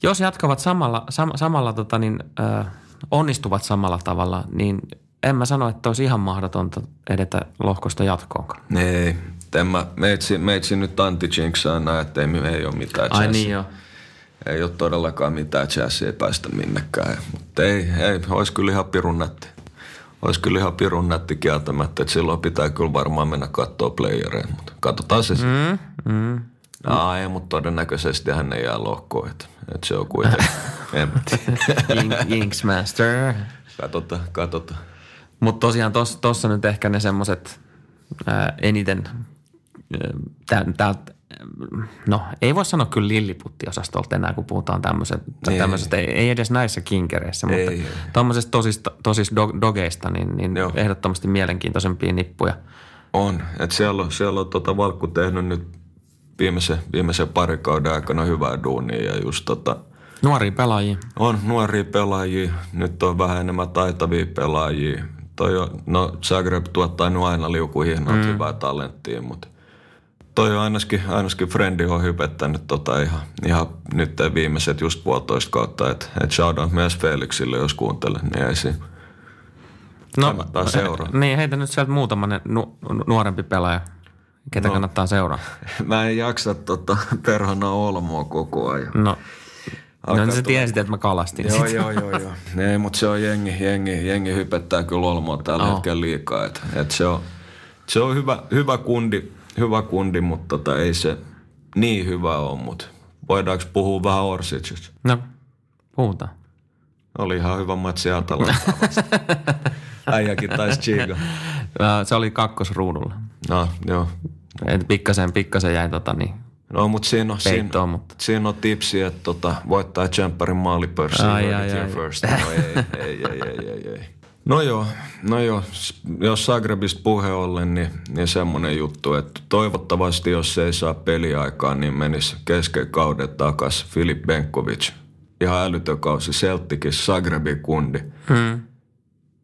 jos jatkavat samalla, sam, samalla tota niin, ö, onnistuvat samalla tavalla, niin en mä sano, että olisi ihan mahdotonta edetä lohkosta jatkoonkaan. Ei, en mä, meitsi, meitsi nyt anti-jinksaa näe, että ei, ei ole mitään Ai niin joo. Ei ole todellakaan mitään chanssia päästä minnekään. Mutta ei, ei, olisi kyllä ihan pirun nätti. Olisi kyllä ihan pirun nätti kieltämättä, että silloin pitää kyllä varmaan mennä katsoa playereja, mutta katsotaan se sitten. Mm, mm. Aa, ei, mutta todennäköisesti hän ei jää lohkoon, että, että se on kuitenkin, en mä tiedä. Jink- Jinx Master. Katsotaan, katsotaan. Mutta tosiaan tuossa nyt ehkä ne semmoiset eniten ää, täältä, no ei voi sanoa kyllä lilliputti-osastolta enää, kun puhutaan tämmöiset, Ei. tämmöisestä, ei, ei edes näissä kinkereissä, mutta Ei, tosista, tosista dog, dogeista, niin, niin Joo. ehdottomasti mielenkiintoisempia nippuja. On, että siellä on, siellä on tota Valkku tehnyt nyt viimeisen, viimeisen parin kauden aikana hyvää duunia ja just tota, Nuoria pelaajia. on nuoria pelaajia, nyt on vähän enemmän taitavia pelaajia. Toi on, no Zagreb tuottaa nyt aina liukuhihnalta mm. hyvää talenttia, mutta toi on ainakin, ainakin Frendi on hypettänyt tota ihan, ihan nyt viimeiset just puolitoista kautta, että et shoutout myös Felixille, jos kuuntelet, niin ei siinä. Kannattaa seurata. Niin, heitä nyt sieltä muutama nu, nuorempi pelaaja, ketä no. kannattaa seuraa. Mä en jaksa tota perhana Olmoa koko ajan. No, no Alkaa niin sä tulla- tiesit, että mä kalastin Joo, sitä. joo, joo, joo. Ei, mutta se on jengi, jengi, jengi hypettää kyllä Olmoa tällä oh. hetkellä liikaa. Et, et se on, se on hyvä, hyvä, kundi, hyvä kundi, mutta tota, ei se niin hyvä ole. Mutta voidaanko puhua vähän Orsicista? No, puhutaan. Oli ihan hyvä matsi Atalantaa vastaan. Äijäkin taisi chiga. Ää, Se oli kakkosruudulla. No, joo. Et pikkasen, pikkasen jäi tota niin. No, mutta siinä on, siinä, Peittoon, mutta- siinä on tipsi, että tota, voittaa Jamperin maalipörssin. Ai, Ai, ai, first. No ei, ei, ei, ei, ei, ei. No joo, no joo, jos Zagrebista puhe ollen, niin, niin semmoinen juttu, että toivottavasti jos se ei saa peliaikaa, niin menisi kesken kauden takas Filip Benkovic. Ihan älytön kausi, Celticin Zagrebin kundi. Hmm.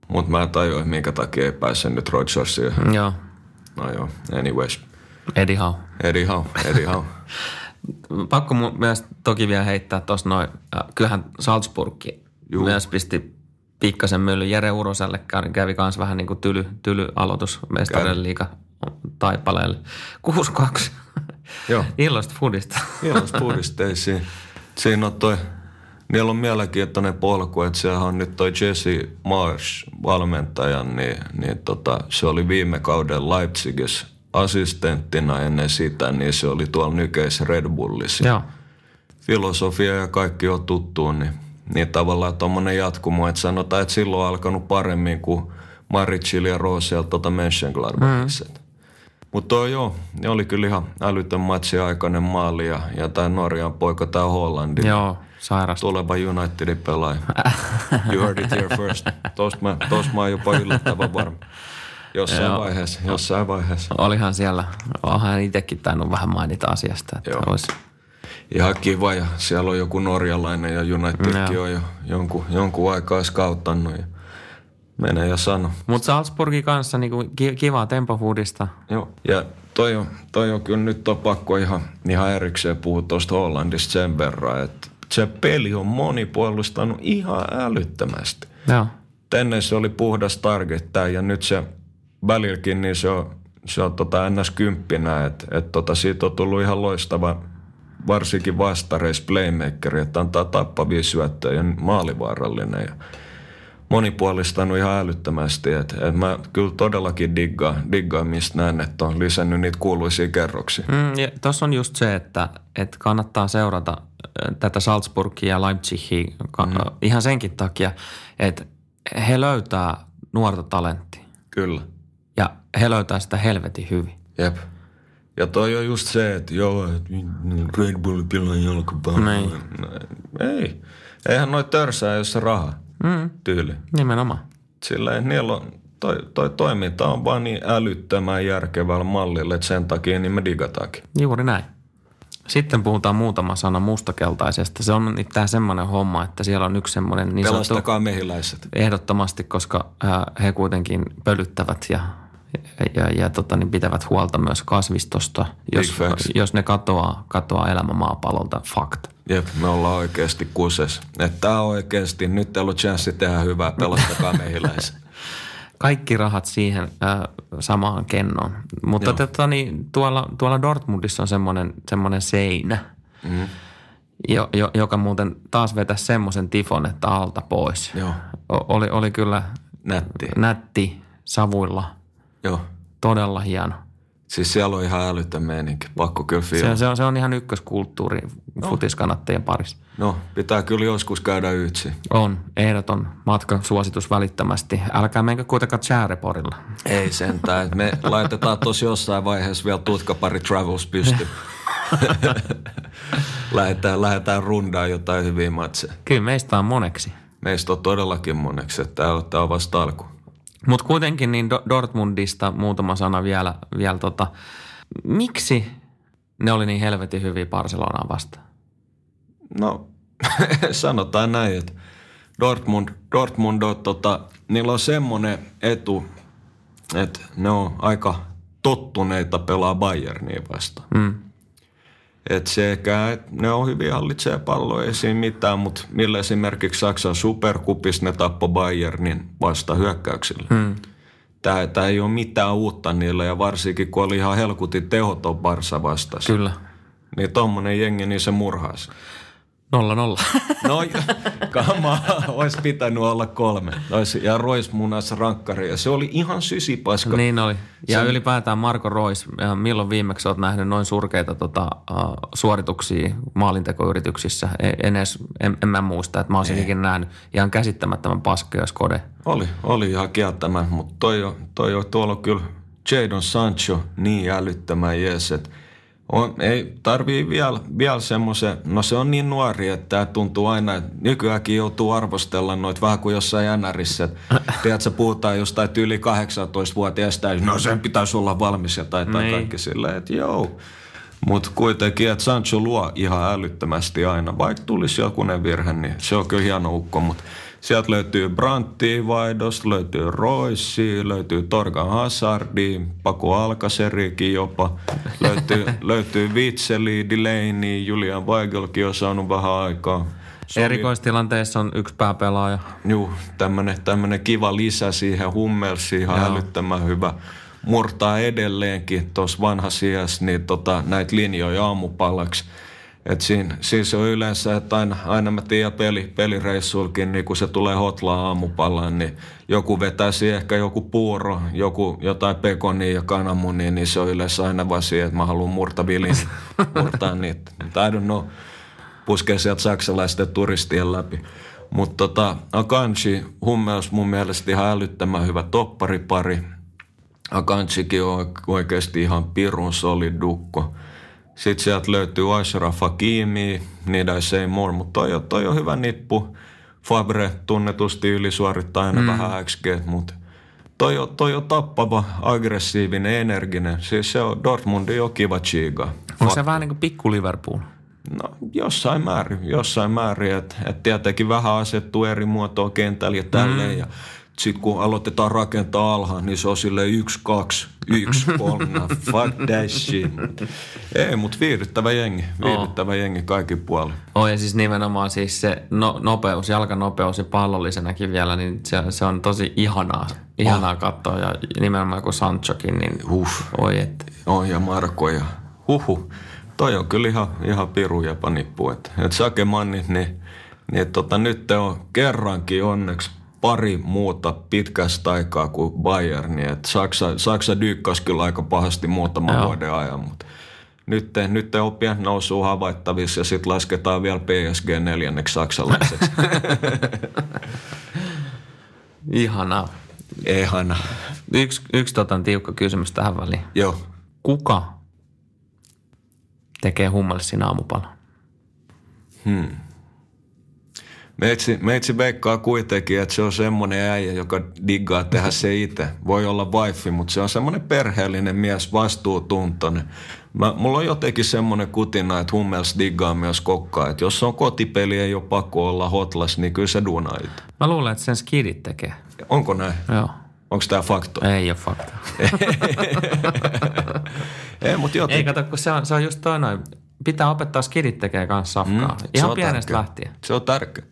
Mutta mä en tajua, minkä takia ei pääse nyt Rodgersiin. Joo, No joo, anyways. Eddie Howe. Eddie Howe, Eddie Howe. Pakko myös toki vielä heittää tuossa noin, äh, kyllähän Salzburgki Juu. myös pisti pikkasen mylly. Jere Uroselle kävi, kävi kans vähän niin kuin tyly, tyly aloitus mestarien liiga taipaleelle. 6-2. Joo. Illoista foodista. Ilmas puhdista, ei siinä. Siinä on toi, niillä on mielenkiintoinen polku, että sehän on nyt toi Jesse Marsh valmentaja, niin, niin tota, se oli viime kauden Leipzigissä assistenttina ennen sitä, niin se oli tuolla nykeis Red Bullissa. Joo. Filosofia ja kaikki on tuttuun, niin, niin tavallaan tuommoinen jatkumo, että sanotaan, että silloin on alkanut paremmin kuin Maricil ja Rosel tuota Mönchengladbachissa. Mm. Mutta joo, ne oli kyllä ihan älytön matsi aikainen maali ja, ja tämä Norjan poika, tämä Hollandi. Joo, sairasta. Tuleva Unitedin pelaaja. You heard it here first. Tuosta mä, tosta mä oon jopa yllättävän varma. Jossain Joo. vaiheessa, jossain vaiheessa. Olihan siellä, onhan itsekin tainnut vähän mainita asiasta, että Joo. olisi Ihan kiva ja siellä on joku norjalainen ja Unitedkin on jo jonkun, jonkun aikaa skauttanut ja menee ja sano. Mutta Salzburgin kanssa niinku ki- kivaa tempofoodista. Joo. Ja toi on, toi on kyllä nyt on pakko ihan, ihan erikseen puhua tuosta Hollandista sen verran, että se peli on monipuolistanut ihan älyttömästi. Joo. Ennen se oli puhdas targettaa ja nyt se välilläkin niin se on, se on tota ns. kymppinä, että et tota siitä on tullut ihan loistava varsinkin vastareis playmakeri, että antaa tappavia syöttöjä ja maalivaarallinen ja monipuolistanut ihan älyttömästi. että et mä kyllä todellakin diggaan, diggaan mistä näen, että on lisännyt niitä kuuluisia kerroksia. Mm, ja tuossa on just se, että, että kannattaa seurata tätä Salzburgia ja Leipzigia mm. ihan senkin takia, että he löytää nuorta talenttia Kyllä. Ja he löytää sitä helvetin hyvin. Jep. Ja toi on just se, että joo, että Red Bull pilaa jalkapalloa. Niin. Ei. Eihän noi törsää, jos se raha. Mm, Tyyli. nimenomaan. Sillä niillä on, toi, toi toiminta on vaan niin älyttömän järkevällä mallilla, että sen takia niin me digataankin. Juuri näin. Sitten puhutaan muutama sana mustakeltaisesta. Se on tämä semmoinen homma, että siellä on yksi semmoinen niin sanottu Pelastakaa mehiläiset. ehdottomasti, koska ää, he kuitenkin pölyttävät ja, ja, ja tota, niin pitävät huolta myös kasvistosta, jos, jos ne katoaa, katoaa elämä maapallolta. Fakt. Jep, me ollaan oikeasti kuses. On oikeasti, nyt teillä on chanssi tehdä hyvää, pelastakaa mehiläiset. Kaikki rahat siihen ää, samaan kennoon. Mutta tota, niin, tuolla, tuolla Dortmundissa on semmoinen, semmoinen seinä, Mm. jo, jo, joka muuten taas vetäisi semmoisen tifon, että alta pois. Joo, O, oli, oli kyllä nätti. nätti savuilla, Joo. todella hieno. Siis siellä on ihan älytön meininki, pakko kyllä Se, fiilata. se, on, se on ihan ykköskulttuuri futiskannattajien parissa. No, pitää kyllä joskus käydä yksi. On, ehdoton matkasuositus välittömästi. Älkää menkö kuitenkaan Chääreporilla. Ei sentään, me laitetaan tosi jossain vaiheessa vielä tutkapari Travels pysty. lähdetään, lähdetään rundaan jotain hyviä matseja. Kyllä meistä on moneksi. Meistä on todellakin moneksi, että tämä on vasta alku. Mutta kuitenkin niin Do- Dortmundista muutama sana vielä. vielä tota. Miksi ne oli niin helvetin hyviä Barcelonaa vastaan? No, sanotaan näin, että Dortmund, Dortmund on, tota, niillä on semmoinen etu, että ne on aika tottuneita pelaa Bayernia vastaan. Mm. Et sekä, et ne on hyvin hallitsee palloa, ei siinä mitään, mutta millä esimerkiksi Saksan superkupissa ne tappo Bayernin vasta hyökkäyksillä. Mm. Tämä, tämä ei ole mitään uutta niillä ja varsinkin kun oli ihan helkutin tehoton Barsa vastas. Kyllä. Niin tommonen jengi, niin se murhaisi. Nolla nolla. No, kama, olisi pitänyt olla kolme. Olisi, ja Rois munas rankkari ja se oli ihan sysipaska. niin oli. Ja Se- ylipäätään Marko Rois, milloin viimeksi olet nähnyt noin surkeita tota, uh, suorituksia maalintekoyrityksissä? En, en, edes, en, en mä muista, että mä olisin ikinä nähnyt ihan käsittämättömän paskoja skode. Oli, oli ihan kieltämä, mutta toi on, toi on tuolla on kyllä Jadon Sancho niin älyttömän jees, että on, ei tarvii vielä, vielä semmoisen, no se on niin nuori, että tämä tuntuu aina, että nykyäänkin joutuu arvostella noita vähän kuin jossain NRissä. Tiedätkö, puhutaan jostain yli 18-vuotiaista, ja no sen pitäisi olla valmis ja tai, tai Niin. kaikki silleen, että joo. Mutta kuitenkin, että Sancho luo ihan älyttömästi aina. Vaikka tulisi jokunen virhe, niin se on kyllä hieno ukko. Mutta sieltä löytyy Brantti Vaidos, löytyy Roissi, löytyy Torgan Hazardi, Paku Alkaserikin jopa. Löytyy, löytyy Vitseli, Delaney, Julian Weigelkin on saanut vähän aikaa. Erikoistilanteessa on yksi pääpelaaja. Juu, tämmönen, tämmönen kiva lisä siihen Hummelsiin, ihan Joo. älyttömän hyvä. Murtaa edelleenkin tuossa vanhassa iässä niin tota, näitä linjoja aamupalaksi. Et siinä, se on yleensä, että aina, aina mä tiedän peli, pelireissulkin, niin kun se tulee hotlaan aamupalaan, niin joku vetäisi ehkä joku puuro, joku jotain pekonia ja kananmunia, niin se on yleensä aina vaan siihen, että mä haluan murtavilin, murtaa niitä. I don't know, puskee sieltä saksalaisten turistien läpi. Mutta tota, Akanji, Hummels mun mielestä ihan älyttömän hyvä topparipari. Akanjikin on oikeasti ihan pirun solid dukko. Sitten sieltä löytyy Ashraf Hakimi, Need I Say More, mutta toi, toi on hyvä nippu. Fabre tunnetusti ylisuorittaa aina mm. vähän XG, mutta toi on, toi on tappava, aggressiivinen, energinen. Siis se on Dortmundi on kiva chiga. Onko se vähän niin kuin pikku Liverpool? No jossain määrin, jossain määrin. Että et tietenkin vähän asettuu eri muotoa kentällä ja tälleen. Mm. Ja sitten kun aloitetaan rakentaa alhaan, niin se on sille yksi, kaksi, yksi, kolme, fuck that shit. Ei, mutta viihdyttävä jengi, viihdyttävä oh. jengi kaikki puolin. Oh, ja siis nimenomaan siis se no, nopeus, jalkanopeus ja pallollisenakin vielä, niin se, se on tosi ihanaa, ihanaa oh. katsoa. Ja nimenomaan kun Sanchokin, niin Uff. oi et. Oh, ja Marko ja huhu. Toi on kyllä ihan, ihan piru ja panippu. Että et Sakemannit, niin, niin tota, nyt on kerrankin onneksi pari muuta pitkästä aikaa kuin Bayern, niin että Saksa, Saksa dyykkasi kyllä aika pahasti muutaman Joo. vuoden ajan, mutta nyt, nyt on pian nousu havaittavissa ja sitten lasketaan vielä PSG neljänneksi saksalaiseksi. Ihana. Ihana. Yksi, yksi tota, tiukka kysymys tähän väliin. Joo. Kuka tekee hummallissin aamupalan? Hmm. Meitsi, meitsi veikkaa kuitenkin, että se on semmoinen äijä, joka diggaa tehdä se itse. Voi olla wifi, mutta se on semmoinen perheellinen mies, vastuutuntoinen. Mä, mulla on jotenkin semmoinen kutina, että Hummels diggaa myös kokkaa. Että jos on kotipeli, ei ole pakko olla hotlas, niin kyllä se duunaa itse. Mä luulen, että sen skidit tekee. Onko näin? Joo. Onko tämä fakto? Ei ole fakta. ei, mutta jotenkin. Ei kato, kun se on, se on just toi noin. Pitää opettaa skidit tekee kanssa safkaa. Mm, Ihan pienestä tärkeä. lähtien. Se on tärkeä.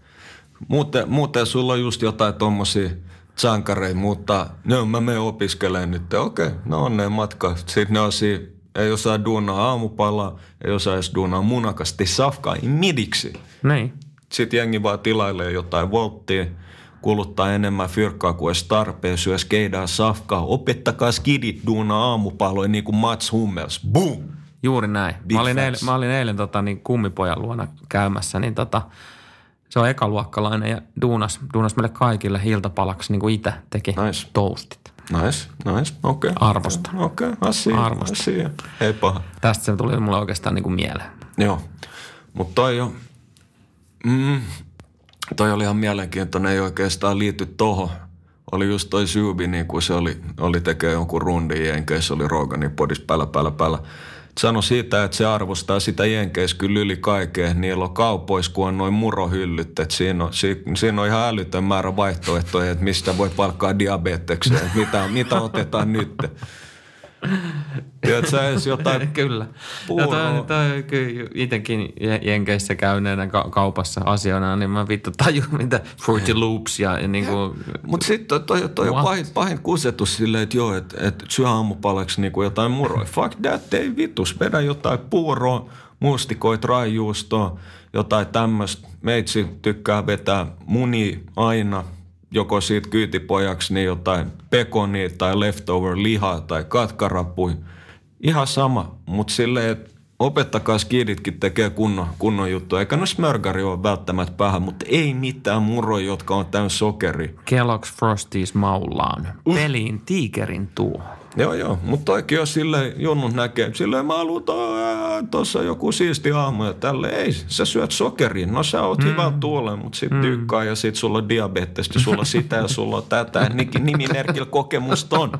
Muuten, muuten sulla on just jotain tommosia sankareita, mutta no mä menen opiskelemaan nyt. Okei, okay, no onneen matka. Sitten ne on siinä, ei osaa duunaa aamupalaa, ei osaa edes duunaa munakasti safkaa, ei midiksi. Niin. Sitten jengi vaan tilailee jotain volttia, kuluttaa enemmän fyrkkaa kuin edes tarpeen, syö skeidaa safkaa. Opettakaa skidit duunaa aamupaloja niin kuin Mats Hummels. Boom! Juuri näin. Big mä olin, eilen, mä olin eilen tota, niin kummipojan luona käymässä, niin tota, se on ekaluokkalainen ja duunas, duunas meille kaikille iltapalaksi niin kuin itse teki Nice. toastit. Nice, nice, okei. Okay. Arvostan. Okei, okay. asia, Arvostan. asia. Ei paha. Tästä se tuli mulle oikeastaan niin kuin mieleen. Joo, mutta toi on, mm, toi oli ihan mielenkiintoinen, ei oikeastaan liity tohon. Oli just toi Syybi, niin kun se oli, oli tekee jonkun rundin jenkeissä, oli Roganin podis päällä, päällä, päällä. Sano siitä, että se arvostaa sitä jenkeissä kyllä yli kaikkeen. Niillä on kaupoissa, kun on noin murohyllyt. Että siinä, on, si, siinä on ihan älytön määrä vaihtoehtoja, että mistä voi palkkaa diabetekseen. Mitä, mitä otetaan nyt. Tiedätkö sä edes jotain Kyllä. Ja toi, toi, kyllä itsekin je- Jenkeissä käyneenä ka- kaupassa asiana, niin mä vittu tajun, mitä Fruity Loops ja, ja niin kuin, Mutta sitten toi, toi, toi on pahin, pahin kusetus silleen, että joo, että et syö aamupalaksi niinku jotain muroja. Fuck that, ei vitus. Vedä jotain puuroa, mustikoit, raijuustoa, jotain tämmöistä. Meitsi tykkää vetää muni aina, joko siitä kyytipojaksi, niin jotain pekonia tai leftover lihaa tai katkarapui. Ihan sama, mutta silleen, että opettakaa skiditkin tekee kunnon, kunnon juttu. Eikä no smörgari ole välttämättä päähän, mutta ei mitään muroja, jotka on täynnä sokeri. Kellogg's Frosties maullaan. Peliin tiikerin tuo. Joo, joo, mutta toikin on silleen, junnut näkee, silleen mä haluan tuossa joku siisti aamu ja tälle ei, sä syöt sokerin, no sä oot mm. hyvä tuolle, mutta sit mm. tykkää ja sit sulla on diabetesta, sulla sitä ja sulla on tätä, Ni- nimimerkillä kokemusta on.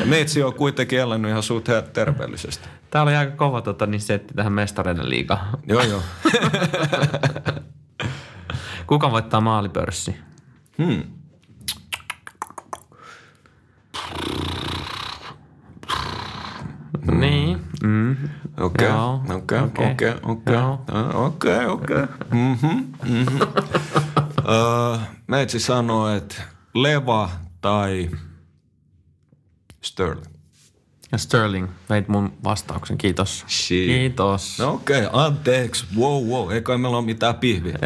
Ja meitsi on kuitenkin elänyt ihan suht terveellisesti. Tää oli aika kova tota, niin setti tähän mestareiden liigaan. Joo, joo. Kuka voittaa maalipörssi? Hmm. Niin. Mm. Okei, okei, okei. okei, okei. Okei, Meitsi sanoo, että Leva tai Sterling. Ja Sterling, veit mun vastauksen. Kiitos. Shit. Kiitos. No okei, okay, anteeksi. Wow, wow. Ei kai meillä ole mitään pihviä.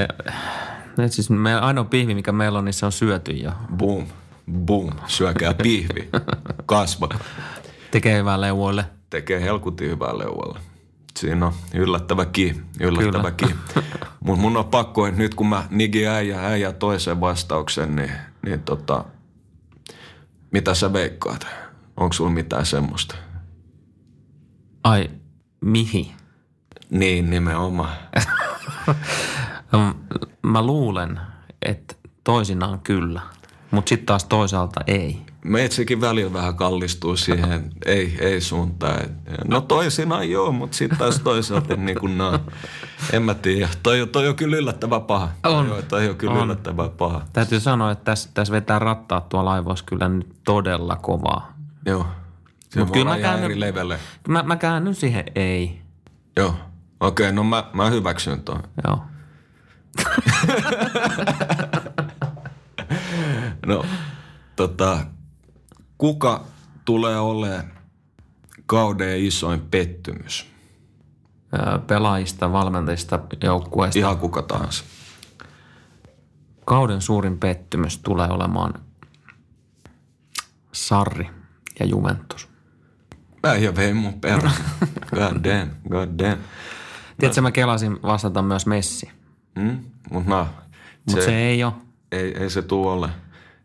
Nyt siis me, ainoa pihvi, mikä meillä on, niin se on syöty jo. Boom, boom. Syökää pihvi. Kasva. Tekee hyvää leuvoille. Tekee helkutin hyvää leualla. Siinä on yllättävä ki, yllättävä ki. Mut mun on pakko, että nyt kun mä nigi äijä, äijä toisen vastauksen, niin, niin tota, mitä sä veikkaat? Onko sulla mitään semmoista? Ai, mihin? Niin, nimenomaan. Mä luulen, että toisinaan kyllä, mutta sitten taas toisaalta ei. Meitsikin välillä vähän kallistuu siihen, ei, ei suuntaan. No toisinaan joo, mutta sitten taas toisaalta niin kuin no, en mä tiedä. Toi, toi on kyllä yllättävän paha. On. Joo, toi on kyllä On. yllättävän paha. Täytyy sanoa, että tässä, tässä vetää rattaat tuolla laivoissa kyllä nyt todella kovaa. Joo. Se Mut kyllä mä käännyn-. Mä, mä käännyn siihen ei. Joo. Okei, okay, no mä, mä hyväksyn ton. Joo. No, tota, kuka tulee olemaan kauden isoin pettymys? Pelaajista, valmentajista, joukkueista. Ihan kuka tahansa. Kauden suurin pettymys tulee olemaan Sarri ja Juventus. Äijä vei mun perään. God damn, god damn. Tiedätkö, mä kelasin vastata myös Messi, Mm? Mut no, mutta se, se ei ole. ei, ei se tuu ole.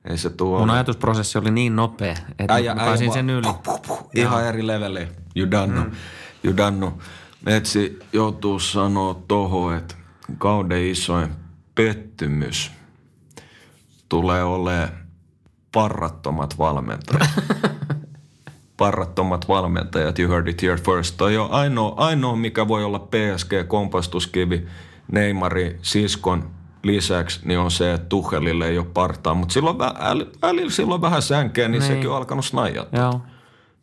Ei se tuu Mun ajatusprosessi oli niin nopea, että äijä, mä pääsin sen yli. Puh, puh, puh, ihan eri levelle. You done know. You done. Metsi joutuu sanoa toho, että kauden isoin pettymys tulee olemaan parrattomat valmentajat. parrattomat valmentajat, you heard it here first. Toi on ainoa, ainoa mikä voi olla PSG-kompastuskivi Neymari siskon lisäksi, niin on se, että Tuchelille ei ole partaa. Mutta silloin vä- äl- välillä silloin vähän sänkeä, niin, Niin. sekin on alkanut snajaa. Joo.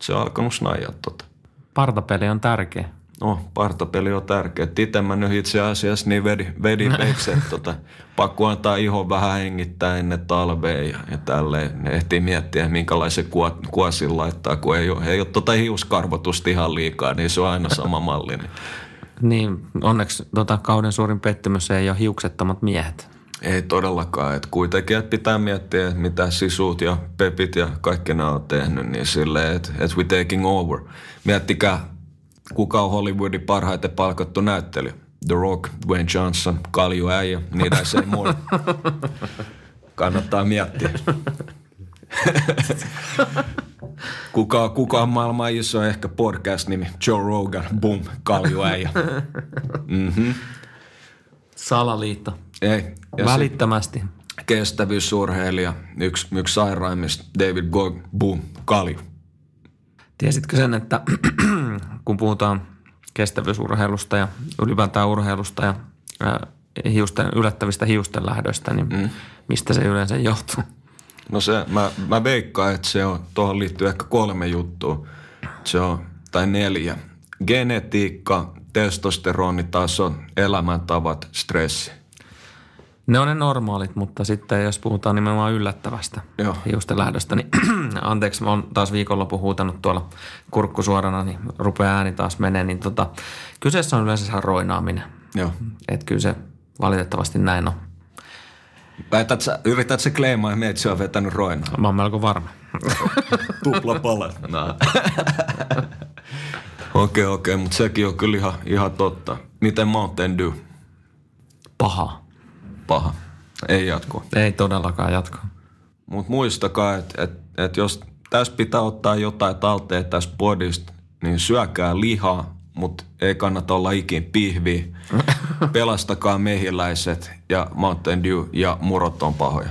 Se on alkanut snajaa tota. Partapeli on tärkeä. No, partapeli on tärkeä. Itse mä nyt itse asiassa niin vedin, vedin peiksen, että tota, pakko antaa ihon vähän hengittää ennen talvea ja, ja tälleen. Ne ehtii miettiä, minkälaisen kuo, kuosin laittaa, kun ei ole, ei ole tota hiuskarvotusta ihan liikaa, niin se on aina sama malli. Niin. Niin, onneksi tota, kauden suurin pettymys ei ole hiuksettomat miehet. Ei todellakaan, että kuitenkin että pitää miettiä, että mitä sisut ja pepit ja kaikki nämä on tehnyt, niin silleen, että, että we taking over. Miettikää, kuka on Hollywoodin parhaiten palkattu näyttelijä. The Rock, Dwayne Johnson, Kalju Äijä, niitä se ei more. Kannattaa miettiä. kuka, kuka on maailman iso ehkä podcast-nimi? Joe Rogan, boom, Kalju Äijä. Salaliitto. Ei. Ja sit- Välittömästi. kestävyysurheilija, yksi, yksi sairaimmista, David Gog, boom, kalju. Tiesitkö sen, että kun puhutaan kestävyysurheilusta ja ylipäätään urheilusta ja hiusten, yllättävistä hiusten lähdöistä, niin mm. mistä se yleensä johtuu? No se, mä, mä veikkaan, että se on, tuohon liittyy ehkä kolme juttua. Se on, tai neljä. Genetiikka, testosteronitaso, elämäntavat, stressi. Ne on ne normaalit, mutta sitten jos puhutaan nimenomaan yllättävästä Joo. hiusten lähdöstä, niin anteeksi, mä oon taas viikonloppu huutanut tuolla kurkku suorana, niin rupeaa ääni taas menee, niin tota, kyseessä on yleensä roinaaminen. Joo. Että kyllä se valitettavasti näin on. Väität sä, yrität sä kleimaa, että se on vetänyt roinaa? Mä oon melko varma. Tupla pala. No. Okei, okei, mutta sekin on kyllä ihan, ihan totta. Miten Mountain Dew? Paha. Paha. Ei jatko. Ei todellakaan jatko. Mutta muistakaa, että et, et jos tässä pitää ottaa jotain talteen tästä podista, niin syökää lihaa, mutta ei kannata olla ikin pihvi. Pelastakaa mehiläiset ja Mountain Dew ja murot on pahoja.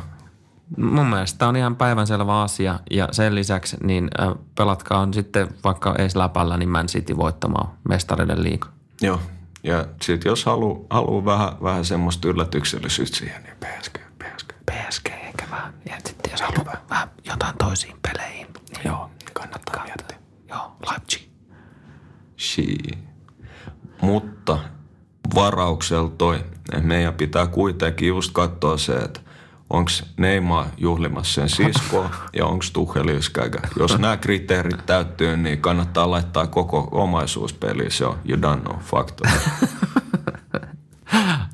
Mun mielestä tämä on ihan päivänselvä asia ja sen lisäksi niin pelatkaa on sitten vaikka ees läpällä niin Man City voittamaan mestariden liiga. Joo. Ja sitten jos haluaa haluu vähän, vähän semmoista yllätyksellisyyttä siihen, niin PSG, PSG. PSG eikä vähän. Ja sitten jos haluaa vähän, vähän jotain toisiin peleihin. Niin joo, kannattaa miettiä. Joo, Leipzig. Mutta varauksella toi, meidän pitää kuitenkin just katsoa se, että onko Neymar juhlimassa sen siskoa ja onko yskäkä. Jos nämä kriteerit täyttyy, niin kannattaa laittaa koko omaisuus peliin. Se on you don't know, fakta.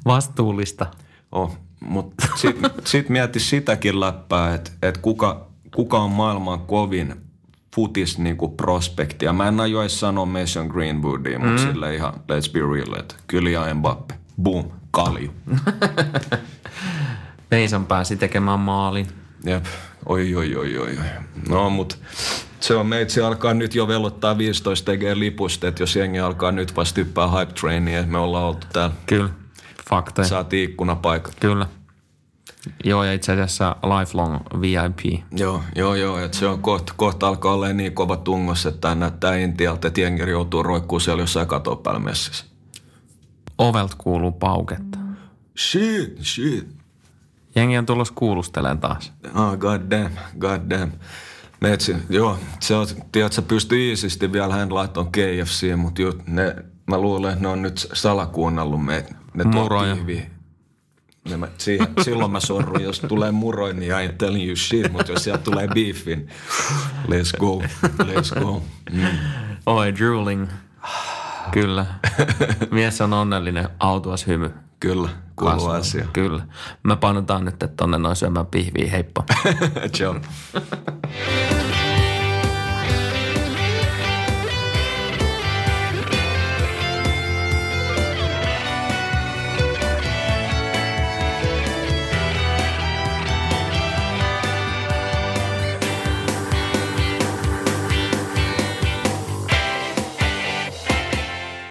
Vastuullista. Oh, mutta sitten sit mieti sitäkin läppää, että et kuka, kuka on maailman kovin futis niinku prospekti. Ja mä en aio sanoa Mason Greenwoodia, mutta mm. sille ihan let's be real, että kyllä Mbappe. Boom, kalju. Mason pääsi tekemään maalin. Jep, oi oi oi oi. No mut se on meitsi alkaa nyt jo velottaa 15 tekee lipusta, että jos jengi alkaa nyt vasta hyppää hype trainia, me ollaan oltu täällä. Kyllä, fakta. Saatiin ikkunapaikat. Kyllä. Joo, ja itse asiassa lifelong VIP. Joo, joo, joo. Että se on kohta, kohta alkaa olla niin kova tungos, että näyttää Intialta, että jengi joutuu roikkuu siellä jossain katon päällä messissä. Ovelt kuuluu pauketta. Shit, shit. Jengi on tulossa kuulustelemaan taas. Oh, god damn, god damn. Metsi, joo, se on, tiedät, sä pystyy iisisti vielä hän laittoon KFC, mutta jut, ne, mä luulen, että ne on nyt salakuunnellut meitä. Ne Muroja. Ne mä, siihen, silloin mä sorrun, jos tulee muroin, niin I ain't telling you shit, mutta jos sieltä tulee beefin, let's go, let's go. Mm. Oi, drooling. Kyllä. Mies on onnellinen, autuas hymy. Kyllä, kuuluu asia. Kyllä. Me painetaan nyt tonne noin syömään pihviä. Heippa. Ciao.